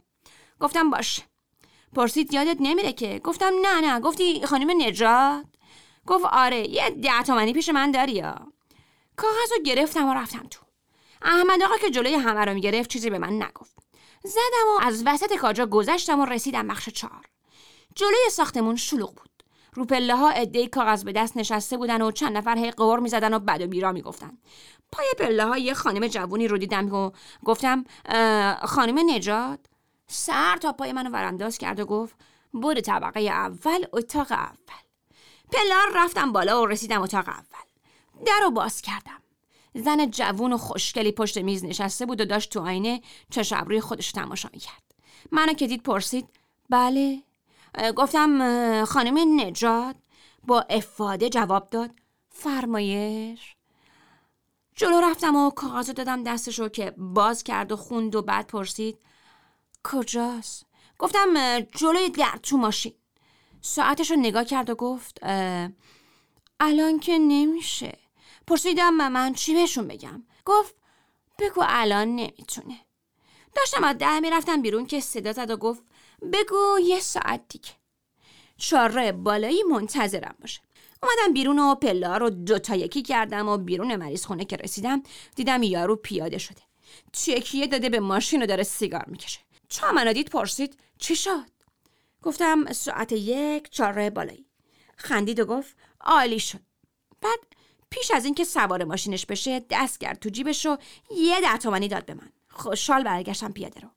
[SPEAKER 3] گفتم باش. پرسید یادت نمیره که؟ گفتم نه نه. گفتی خانم نجات؟ گفت آره. یه ده تومنی پیش من داری یا؟ کاغذ رو گرفتم و رفتم تو. احمد آقا که جلوی همه رو می‌گرفت چیزی به من نگفت. زدم و از وسط کاجا گذشتم و رسیدم بخش چهار. جلوی ساختمون شلوغ بود. رو پله ها کاغذ به دست نشسته بودن و چند نفر هی قور می‌زدن و بد و بیرا می‌گفتن. پای پله ها یه خانم جوونی رو دیدم و گفتم خانم نجات؟ سر تا پای منو ورانداز کرد و گفت برو طبقه اول اتاق اول. پلار رفتم بالا و رسیدم اتاق اول. در رو باز کردم. زن جوون و خوشگلی پشت میز نشسته بود و داشت تو آینه چش ابروی خودش تماشا می‌کرد. منو که دید پرسید بله؟ گفتم خانم نجات با افاده جواب داد. فرمایش. جلو رفتم و کاغذ دادم دستشو که باز کرد و خوند و بعد پرسید کجاست؟ گفتم جلوی در تو ماشین. ساعتش رو نگاه کرد و گفت الان که نمیشه. پرسیدم من چی بهشون بگم؟ گفت بگو الان نمی‌تونه. داشتم از ده می‌رفتم بیرون که صدا زد و گفت بگو یه ساعت دیگه. چاره بالایی منتظرم باشه. اومدم بیرون و پلا رو دوتا یکی کردم و بیرون مریض خونه که رسیدم دیدم یارو پیاده شده. چکیه داده به ماشین و داره سیگار می‌کشه. چون منو دید پرسید چی شد؟ گفتم ساعت یک چاره بالایی. خندید و گفت عالی شد. بعد پیش از اینکه سوار ماشینش بشه دست کرد تو جیبش و یه ده تومنی داد به من. خوشحال برگشتم پیاده رو.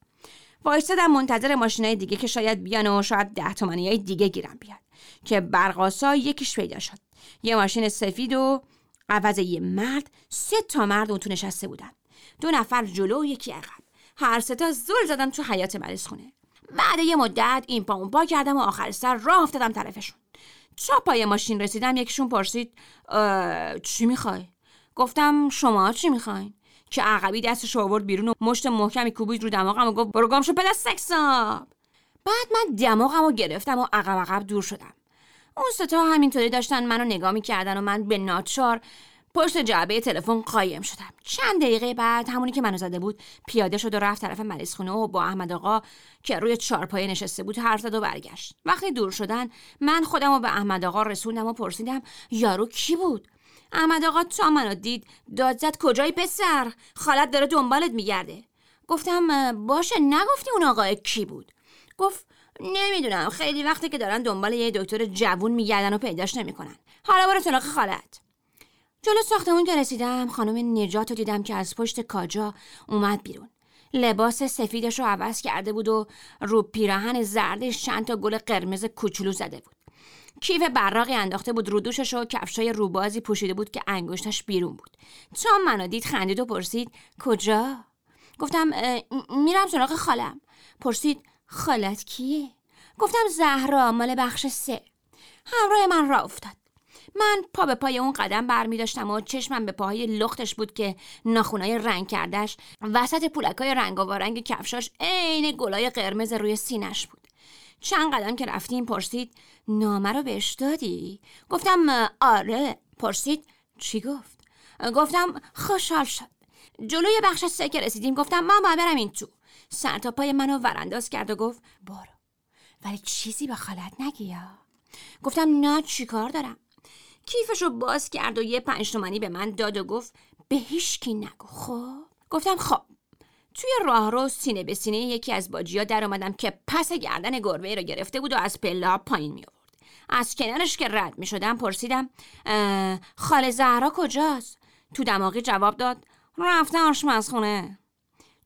[SPEAKER 3] وایستادم منتظر ماشینای دیگه که شاید بیان و شاید ده تومنی های دیگه گیرم بیاد. که برقاسا یکیش پیدا شد. یه ماشین سفید و عوض یه مرد. سه تا مرد اون تو نشسته بودن. دو نفر جلو و یکی عقب. هر سه تا زل زدن تو حیات مریض خونه بعد یه مدت این پا اون پا کردم و آخر سر راه افتادم طرفشون. تا پای ماشین رسیدم یکیشون پرسید چی می‌خوای؟ گفتم شما چی می‌خواین؟ که عقبی دستش آورد بیرون و مشت محکمی کوبید رو دماغم و گفت برو گام شو پدر سکساب. بعد من دماغم رو گرفتم و عقب عقب دور شدم. اون ستا همینطوری داشتن منو نگاه می‌کردن و من به ناچار پشت جعبه تلفن قایم شدم. چند دقیقه بعد همونی که منو زده بود پیاده شد و رفت طرف مریض خونه و با احمد آقا که روی چارپایه نشسته بود حرف زد و برگشت. وقتی دور شدن من خودم رو به احمد آقا رسوندم و پرسیدم یارو کی بود؟ احمد آقا تا منو دید. داد زد کجای پسر؟ خالت داره دنبالت میگرده. گفتم باشه نگفتی اون آقا کی بود؟ گفت نمی‌دونم خیلی وقتی که دارن دنبال یه دکتر جوون میگردن و پیداش نمی‌کنن. حالا برو سراغ خالت. جلو ساختمون که رسیدم خانم نجات رو دیدم که از پشت کاجا اومد بیرون. لباس سفیدش رو عوض کرده بود و رو پیراهن زردش چند تا گل قرمز کوچولو زده بود. کیف براقی انداخته بود رو دوشش و کفشای روبازی پوشیده بود که انگشتش بیرون بود. تا منو دید خندید و پرسید کجا؟ گفتم میرم سراغ خالم. پرسید خالت کیه؟ گفتم زهرا مال بخش سه. همراه من را افتاد. من پا به پای اون قدم برمی داشتم و چشمم به پاهای لختش بود که ناخونای رنگ کردش وسط پولکای رنگ و رنگ کفشاش عین گلای قرمز روی سینش بود. چند قدم که رفتیم پرسید نامه رو بهش دادی؟ گفتم آره پرسید چی گفت؟ گفتم خوشحال شد. جلوی بخش سه که رسیدیم گفتم من باید برم این تو. سر تا پای منو ورانداز کرد و گفت برو. ولی چیزی به خالت نگی گفتم نه چیکار دارم؟ کیفشو باز کرد و یه پنج تومنی به من داد و گفت به هیچ کی نگو. خب؟ گفتم خب. توی راهرو سینه به سینه یکی از باجیا در اومدم که پس گردن گربه رو گرفته بود و از پله پایین می آورد از کنارش که رد می شدم پرسیدم خاله زهرا کجاست؟ تو دماغی جواب داد رفته آشپزخونه.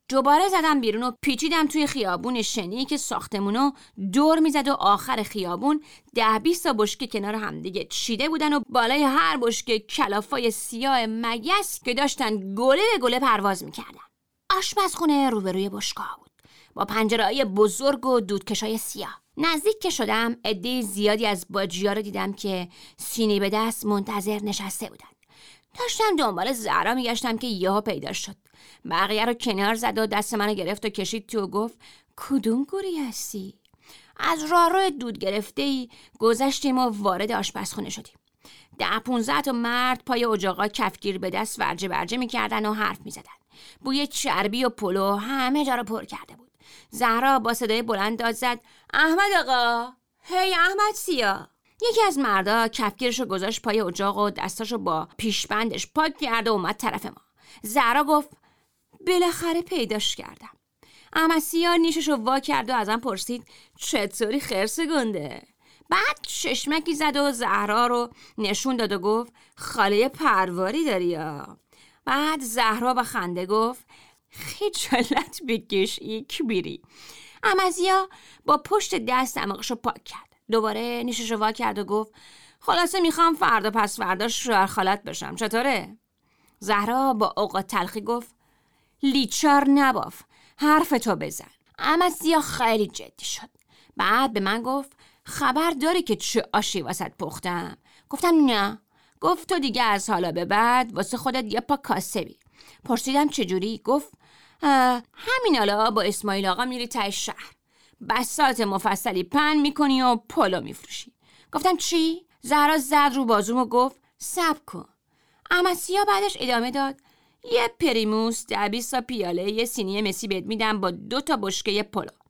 [SPEAKER 3] دوباره زدم بیرون و پیچیدم توی خیابون شنی که ساختمونو دور می‌زد و آخر خیابون ده بیست تا بشکه کنار همدیگه چیده بودن و بالای هر بشکه کلافای سیاه مگس که داشتن گله به گله پرواز می‌کردن. آشپزخونه روبروی بشکا بود. با پنجره بزرگ و دودکشای سیاه. نزدیک که شدم عده زیادی از باجیا رو دیدم که سینی به دست منتظر نشسته بودن داشتم دنبال زهرا میگشتم که یهو پیدا شد. بقیه رو کنار زد و دست منو گرفت و کشید تو و گفت کدوم گوری هستی؟ از راه دود گرفته ای گذشتیم و وارد آشپزخونه شدیم. ده پونزده تا مرد پای اجاقا کفگیر به دست ورجه برجه می‌کردن و حرف می‌زدن. بوی چربی و پلو همه جا رو پر کرده بود. زهرا با صدای بلند داد زد احمد آقا! هی احمد سیا! یکی از مردا کفگیرش رو گذاشت پای اجاق و دستاشو با پیشبندش پاک کرد و اومد طرف ما. زهرا گفت بالاخره پیداش کردم. امسیا نیشش رو وا کرد و ازم پرسید چطوری خرس گنده؟ بعد چشمکی زد و زهرا رو نشون داد و گفت خاله پرواری داری یا؟ بعد زهرا با خنده گفت خجالت بکش یک بیری. امزیا با پشت دست دماغش رو پاک کرد. دوباره نیشش رو وا کرد و گفت خلاصه می‌خوام فردا پس فردا شوهر خالت بشم. چطوره؟ زهرا با اوقات تلخی گفت لیچار نباف حرف تو بزن. امزیا خیلی جدی شد. بعد به من گفت خبر داری که چه آشی واسط پختم؟ گفتم نه. گفت تو دیگه از حالا به بعد واسه خودت یه پا کاسبی پرسیدم چجوری؟ گفت همین حالا با اسماعیل آقا میری ته شهر. بساط مفصلی پهن می‌کنی و پلو میفروشی. گفتم چی؟ زهرا زد رو بازوم و گفت صبر کن. امسیا بعدش ادامه داد یه پریموس ده بیست پیاله یه سینی مسی بهت میدم با دو تا بشکه پلو.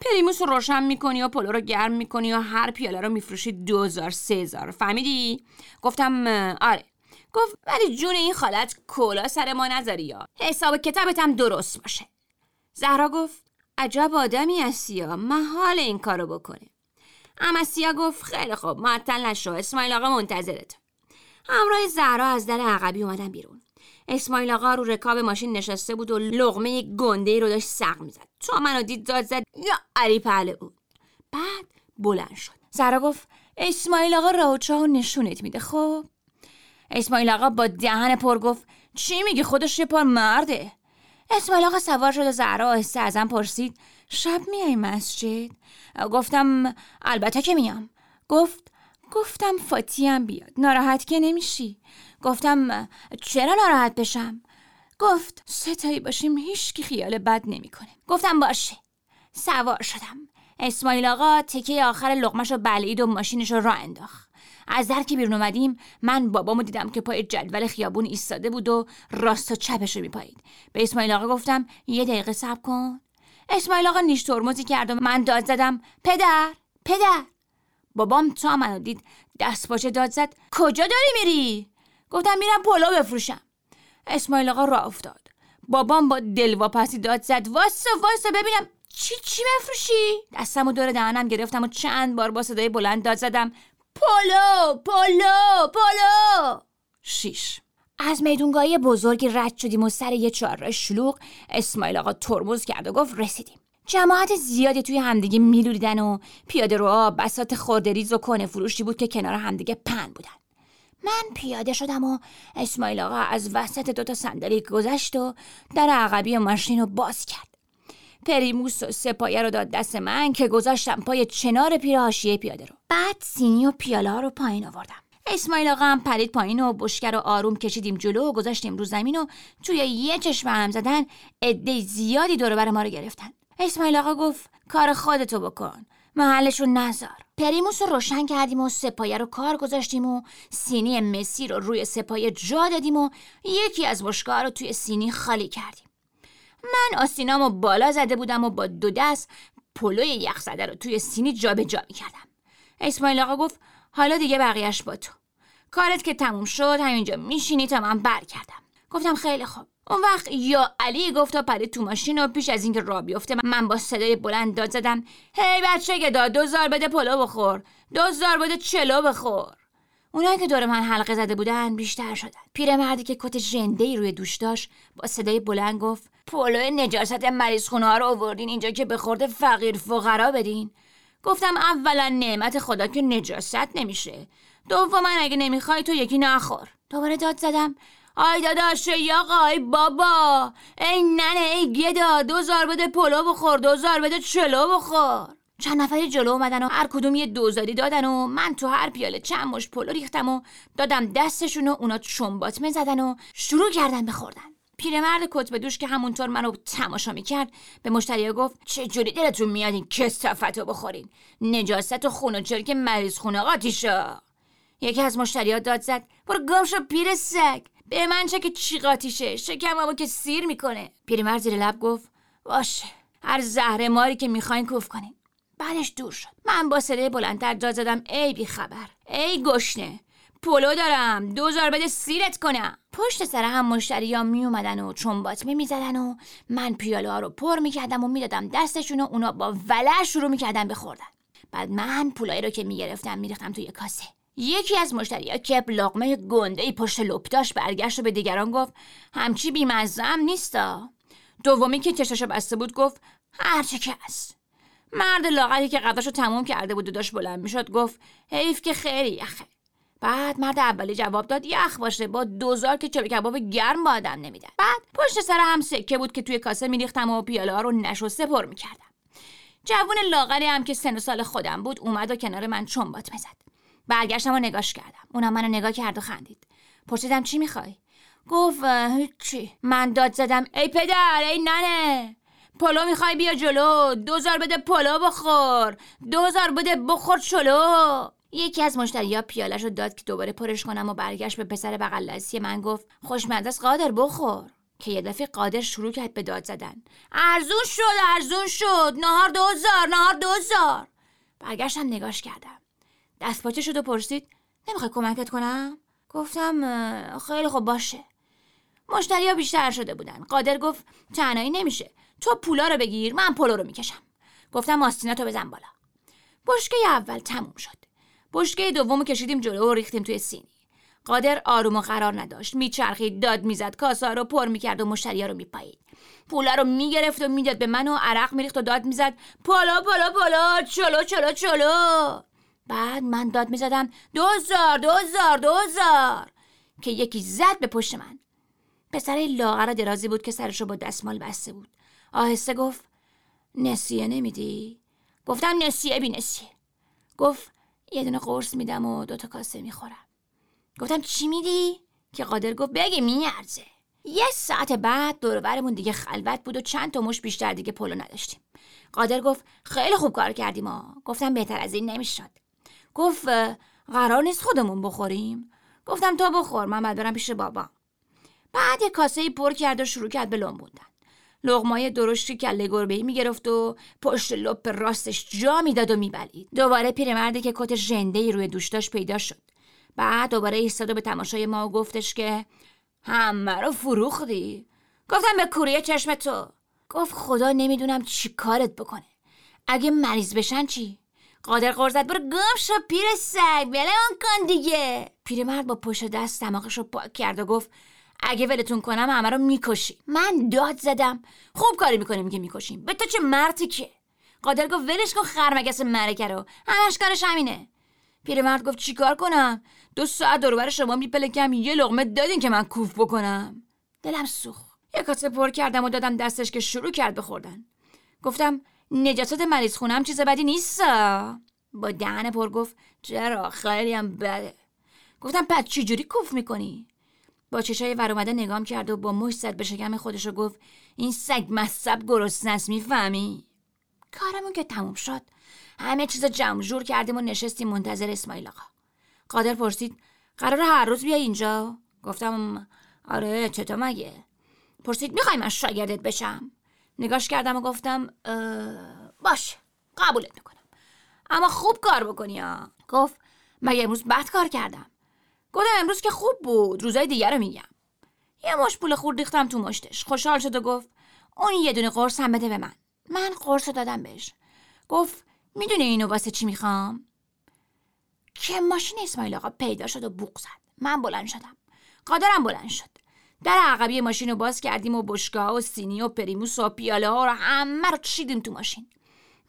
[SPEAKER 3] پریموس رو روشن می‌کنی و پلو رو گرم می‌کنی و هر پیاله رو میفروشی دوزار سهزار. فهمیدی؟ گفتم آره. گفت ولی جون این خالت کلا سر ما نذاری یا. حساب کتابت هم درست باشه. زهرا گفت عجب آدمی هستی یا. محال این کارو بکنه اما سیا گفت خیلی خوب. معطل نشو. اسماعیل آقا منتظرت. همراه زهرا از در عقبی اومدن بیرون. اسماعیل آقا رو رکاب ماشین نشسته بود و لغمه گنده رو داشت سق می‌زد. تو منو دید داد زد یا علی پهله بود. بعد بلند شد. زهرا گفت اسماعیل آقا راوچا نشونت میده خب؟ اسماعیل آقا با دهن پر گفت چی میگی خودش یه پار مرده؟ اسماعیل آقا سوار شد و زهرا آهسته ازم پرسید شب میای مسجد؟ گفتم البته که میام. گفت گفتم فاتیم بیاد ناراحت که نمیشی. گفتم چرا ناراحت بشم؟ گفت ستایی باشیم هیچ خیال بد نمی‌کنه. گفتم باشه. سوار شدم. اسماعیل آقا تکه آخر لغمش رو بلعید و ماشینش رو راه انداخت. از در که بیرون اومدیم من بابامو دیدم که پای جدول خیابون ایستاده بود و راست و چپش رو میپایید. به اسماعیل آقا گفتم یه دقیقه صبر کن. اسماعیل آقا نیش ترمزی کرد و من داد زدم پدر پدر. بابام تا منو دید دست باشه داد زد کجا داری میری؟ گفتم میرم پلو بفروشم. اسماعیل آقا راه افتاد. بابام با دلواپسی داد زد. واسا واسا ببینم چی چی بفروشی؟ دستم و دور دهنم گرفتم و چند بار با صدای بلند داد زدم. پلو پلو پلو شیش. از میدونگاهی بزرگی رد شدیم و سر یه چهارراه شلوغ اسماعیل آقا ترمز کرد و گفت رسیدیم. جماعت زیادی توی همدیگه میلولیدن و پیاده رو بساط خرده‌ریز و کهنه فروشی بود که کنار همدیگه پهن بودن. من پیاده شدم و اسماعیل آقا از وسط دوتا صندلی گذشت و در عقبی ماشین رو باز کرد. پریموس و سپایه رو داد دست من که گذاشتم پای چنار پیر پیاده رو. بعد سینی و پیاله رو پایین آوردم. اسماعیل آقا هم پرید پایین و بشکر و آروم کشیدیم جلو و گذاشتیم رو زمین و توی یه چشم هم زدن عده زیادی دور بر ما رو گرفتن. اسماعیل آقا گفت کار خودتو بکن. محلش رو نذار پریموس رو روشن کردیم و سپایه رو کار گذاشتیم و سینی مسی رو روی سپایه جا دادیم و یکی از بشکار رو توی سینی خالی کردیم. من آستینامو بالا زده بودم و با دو دست پلوی یخ زده رو توی سینی جابجا جا می کردم اسماعیل آقا گفت حالا دیگه بقیهش با تو. کارت که تموم شد همینجا میشینی تا من بر کردم گفتم خیلی خوب. اون وقت یا علی گفت تا پرید تو ماشین و پیش از اینکه را بیفته من با صدای بلند داد زدم. هی بچه گدا دوزار بده پلو بخور. دوزار بده چلو بخور. اونایی که دور من حلقه زده بودن بیشتر شدن. پیرمردی که کت ژنده روی دوش داشت با صدای بلند گفت پلو نجاست مریض خونه ها رو آوردین اینجا که به خورد فقیر فقرا بدین. گفتم اولا نعمت خدا که نجاست نمیشه. دوما اگه نمی‌خوای تو یکی نخور. دوباره داد زدم. آی داداش آی آقا آی بابا ای ننه ای گدا دوزار بده پلو بخور دوزار بده چلو بخور. چند نفری جلو اومدن و هر کدوم یه دوزاری دادن و من تو هر پیاله چند مشت پلو ریختم و دادم دستشون و اونا چمباتمه زدن و شروع کردن به خوردن پیرمرد کت به دوش که همونطور منو تماشا می‌کرد به مشتری گفت چه جوری دلتون میاد این کثافت رو بخورین؟ نجاست و خون و چرک مریض خونه قاطیشه یکی از مشتری داد زد برو گم شو پیر سگ. به من چه که چی قاطیشه شکممو که سیر می‌کنه. پیرمرد زیر لب گفت باشه هر زهر ماری که می‌خواین کوف کنین. بعدش دور شد. من با صدای بلندتر داد زدم ای بی خبر ای گشنه پلو دارم دوزار بده سیرت کنم. پشت سر هم مشتری ها می اومدن و چنباتمه می زدن و من پیاله ها رو پر می کردم و می‌دادم دستشون و اونا با ولع شروع می کردن بخوردن بعد من پولایی رو که می گرفتم می توی کاسه. یکی از مشتری که لقمه گنده ای پشت لپتاش برگشت و به دیگران گفت همچی بیمزم نیستا. دومی که چشاشو بسته بود گفت هرچی که هست. مرد لاغری که قداشو تموم کرده بود و داشت بلند می‌شد گفت حیف که خیلی یخه. بعد مرد اولی جواب داد یخ باشه با دوزار که چلو کباب گرم با آدم نمیدن. بعد پشت سر هم سکه بود که توی کاسه میریختم و پیاله ها رو نشسته پر می‌کردم. جوون لاغری هم که سن و سال خودم بود اومد و کنار من چنبات می‌زد. برگشتم و نگاش کردم. اونم منو نگاه کرد و خندید. پرسیدم چی می‌خوای؟ گفت چی من داد زدم ای پدر ای ننه. پلو می‌خوای بیا جلو. دوزار بده پلو بخور. دوزار بده بخور چلو یکی از مشتریا پیالش رو داد که دوباره پرش کنم و برگشت به پسر بغل من گفت خوشمزه است قادر بخور. که یه دفعه قادر شروع کرد به داد زدن. ارزون شد ارزون شد. نهار دوزار نهار دوزار. برگشتم نگاش کردم. دست پاچه شد و پرسید نمی‌خوای کمکت کنم؟ گفتم خیلی خوب باشه. مشتری ها بیشتر شده بودن. قادر گفت تنهایی نمیشه. تو پولا رو بگیر من پلو رو می‌کشم. گفتم آستیناتو بزن بالا. بشکه اول تموم شد. بشکه دومو کشیدیم جلو و ریختیم توی سینی. قادر آروم و قرار نداشت. میچرخید داد می‌زد کاسا رو پر می‌کرد و مشتریا رو میپایید. پولا رو می‌گرفت و می‌داد به من و عرق میریخت و داد می‌زد. پالا پالا پالا چلو چلو چلو. بعد من داد می‌زدم دوزار دوزار دوزار که یکی زد به پشت من. پسر لاغر درازی بود که سرش رو با دستمال بسته بود. آهسته گفت نسیه نمیدی؟ گفتم نسیه بی نسیه. گفت یه دونه قرص میدم و دوتا کاسه می‌خورم. گفتم چی میدی؟ که قادر گفت بگی میارزه. یه ساعت بعد دورورمون دیگه خلوت بود و چند تا مش بیشتر دیگه پلو نداشتیم. قادر گفت خیلی خوب کار کردیم ما گفتم بهتر از این نمی‌شد. گفت قرار نیست خودمون بخوریم. گفتم تو بخور من بعد برم پیش بابا. بعد یه کاسه پر کرد و شروع کرد به لنبوندن لغمای درشتی کله گربه می‌گرفت و پشت لپ راستش جا می‌داد و میبلید دوباره پیرمردی که کت ژنده روی دوش پیدا شد. بعد دوباره ایستاد و به تماشای ما و گفتش که همه رو فروختی؟ گفتم به کوریه چشم تو. گفت خدا نمی‌دونم چی کارت بکنه. اگه مریض بشن چی؟ قادر قرزت برو گم شو پیر سگ ولمون کن دیگه. پیرمرد با پشت دست دماغش رو پاک کرد و گفت اگه ولتون کنم همه رو می‌کشی. من داد زدم. خوب کاری می‌کنیم که می‌کشیم. به تو چه مرتی که؟ قادر گفت ولش کن خرمگس مرکه رو. همش کارش همینه. پیرمرد گفت چیکار کنم؟ دو ساعت دوربر شما میپلکم. یه لغمه دادین که من کوف بکنم. دلم سوخ یه کاسه پر کردم و دادم دستش که شروع کرد بخوردن. گفتم نجاست مریض خونم چیز بدی نیست با دهن پر گفت چرا خیلی هم بده. گفتم پس چجوری کوف می‌کنی؟ با چشای ور اومده نگام کرد و با مش زد به شکم خودش و گفت این سگ مصب گرسنه است می‌فهمی؟ کارمون که تموم شد. همه چیز جمع جور کردیم و نشستیم منتظر اسماعیل آقا. قادر پرسید قرار هر روز بیای اینجا؟ گفتم آره چطور مگه؟ پرسید می‌خوای من شاگردت بشم؟ نگاش کردم و گفتم باش قبولت می‌کنم. اما خوب کار بکنی ها گفت مگه امروز بد کار کردم. گفتم امروز که خوب بود روزای دیگر رو میگم. یه مش پول خورد ریختم تو مشتش. خوشحال شد و گفت اون یه دونه قرص هم بده به من. من قرص دادم بهش. گفت می‌دونی اینو واسه چی می‌خوام؟ که ماشین اسماعیل آقا پیدا شد و بوق زد. من بلند شدم. قادرم بلند شد. در عقبی ماشین رو باز کردیم و بشگاه و سینی و پریموس و پیاله ها رو همه رو کشیدیم تو ماشین.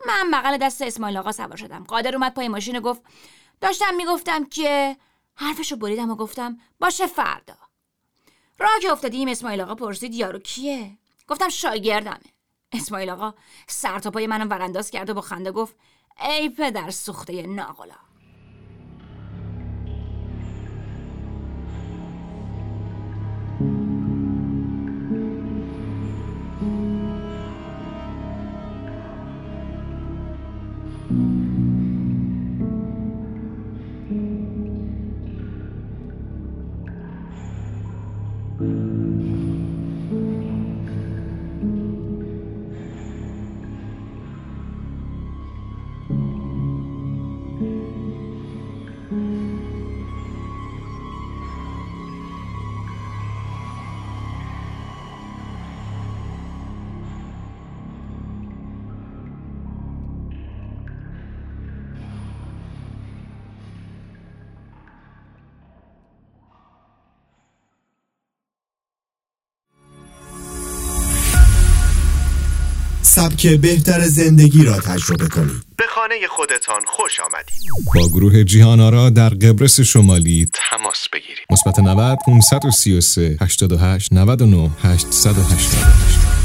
[SPEAKER 3] من بغل دست اسماعیل آقا سوار شدم. قادر اومد پای ماشین و گفت داشتم می‌گفتم که حرفشو بریدم و گفتم باشه فردا. راه که افتادیم اسماعیل آقا پرسید یارو کیه؟ گفتم شاگردمه. اسماعیل آقا سر تا پای منم ورانداز کرد و با خنده گفت ای پدر سوخته
[SPEAKER 4] سبک بهتر زندگی را تجربه کنید.
[SPEAKER 5] به خانه خودتان خوش آمدید.
[SPEAKER 2] با گروه جیهان آرا در قبرس شمالی تماس بگیرید. مثبت 90 533 88 99 888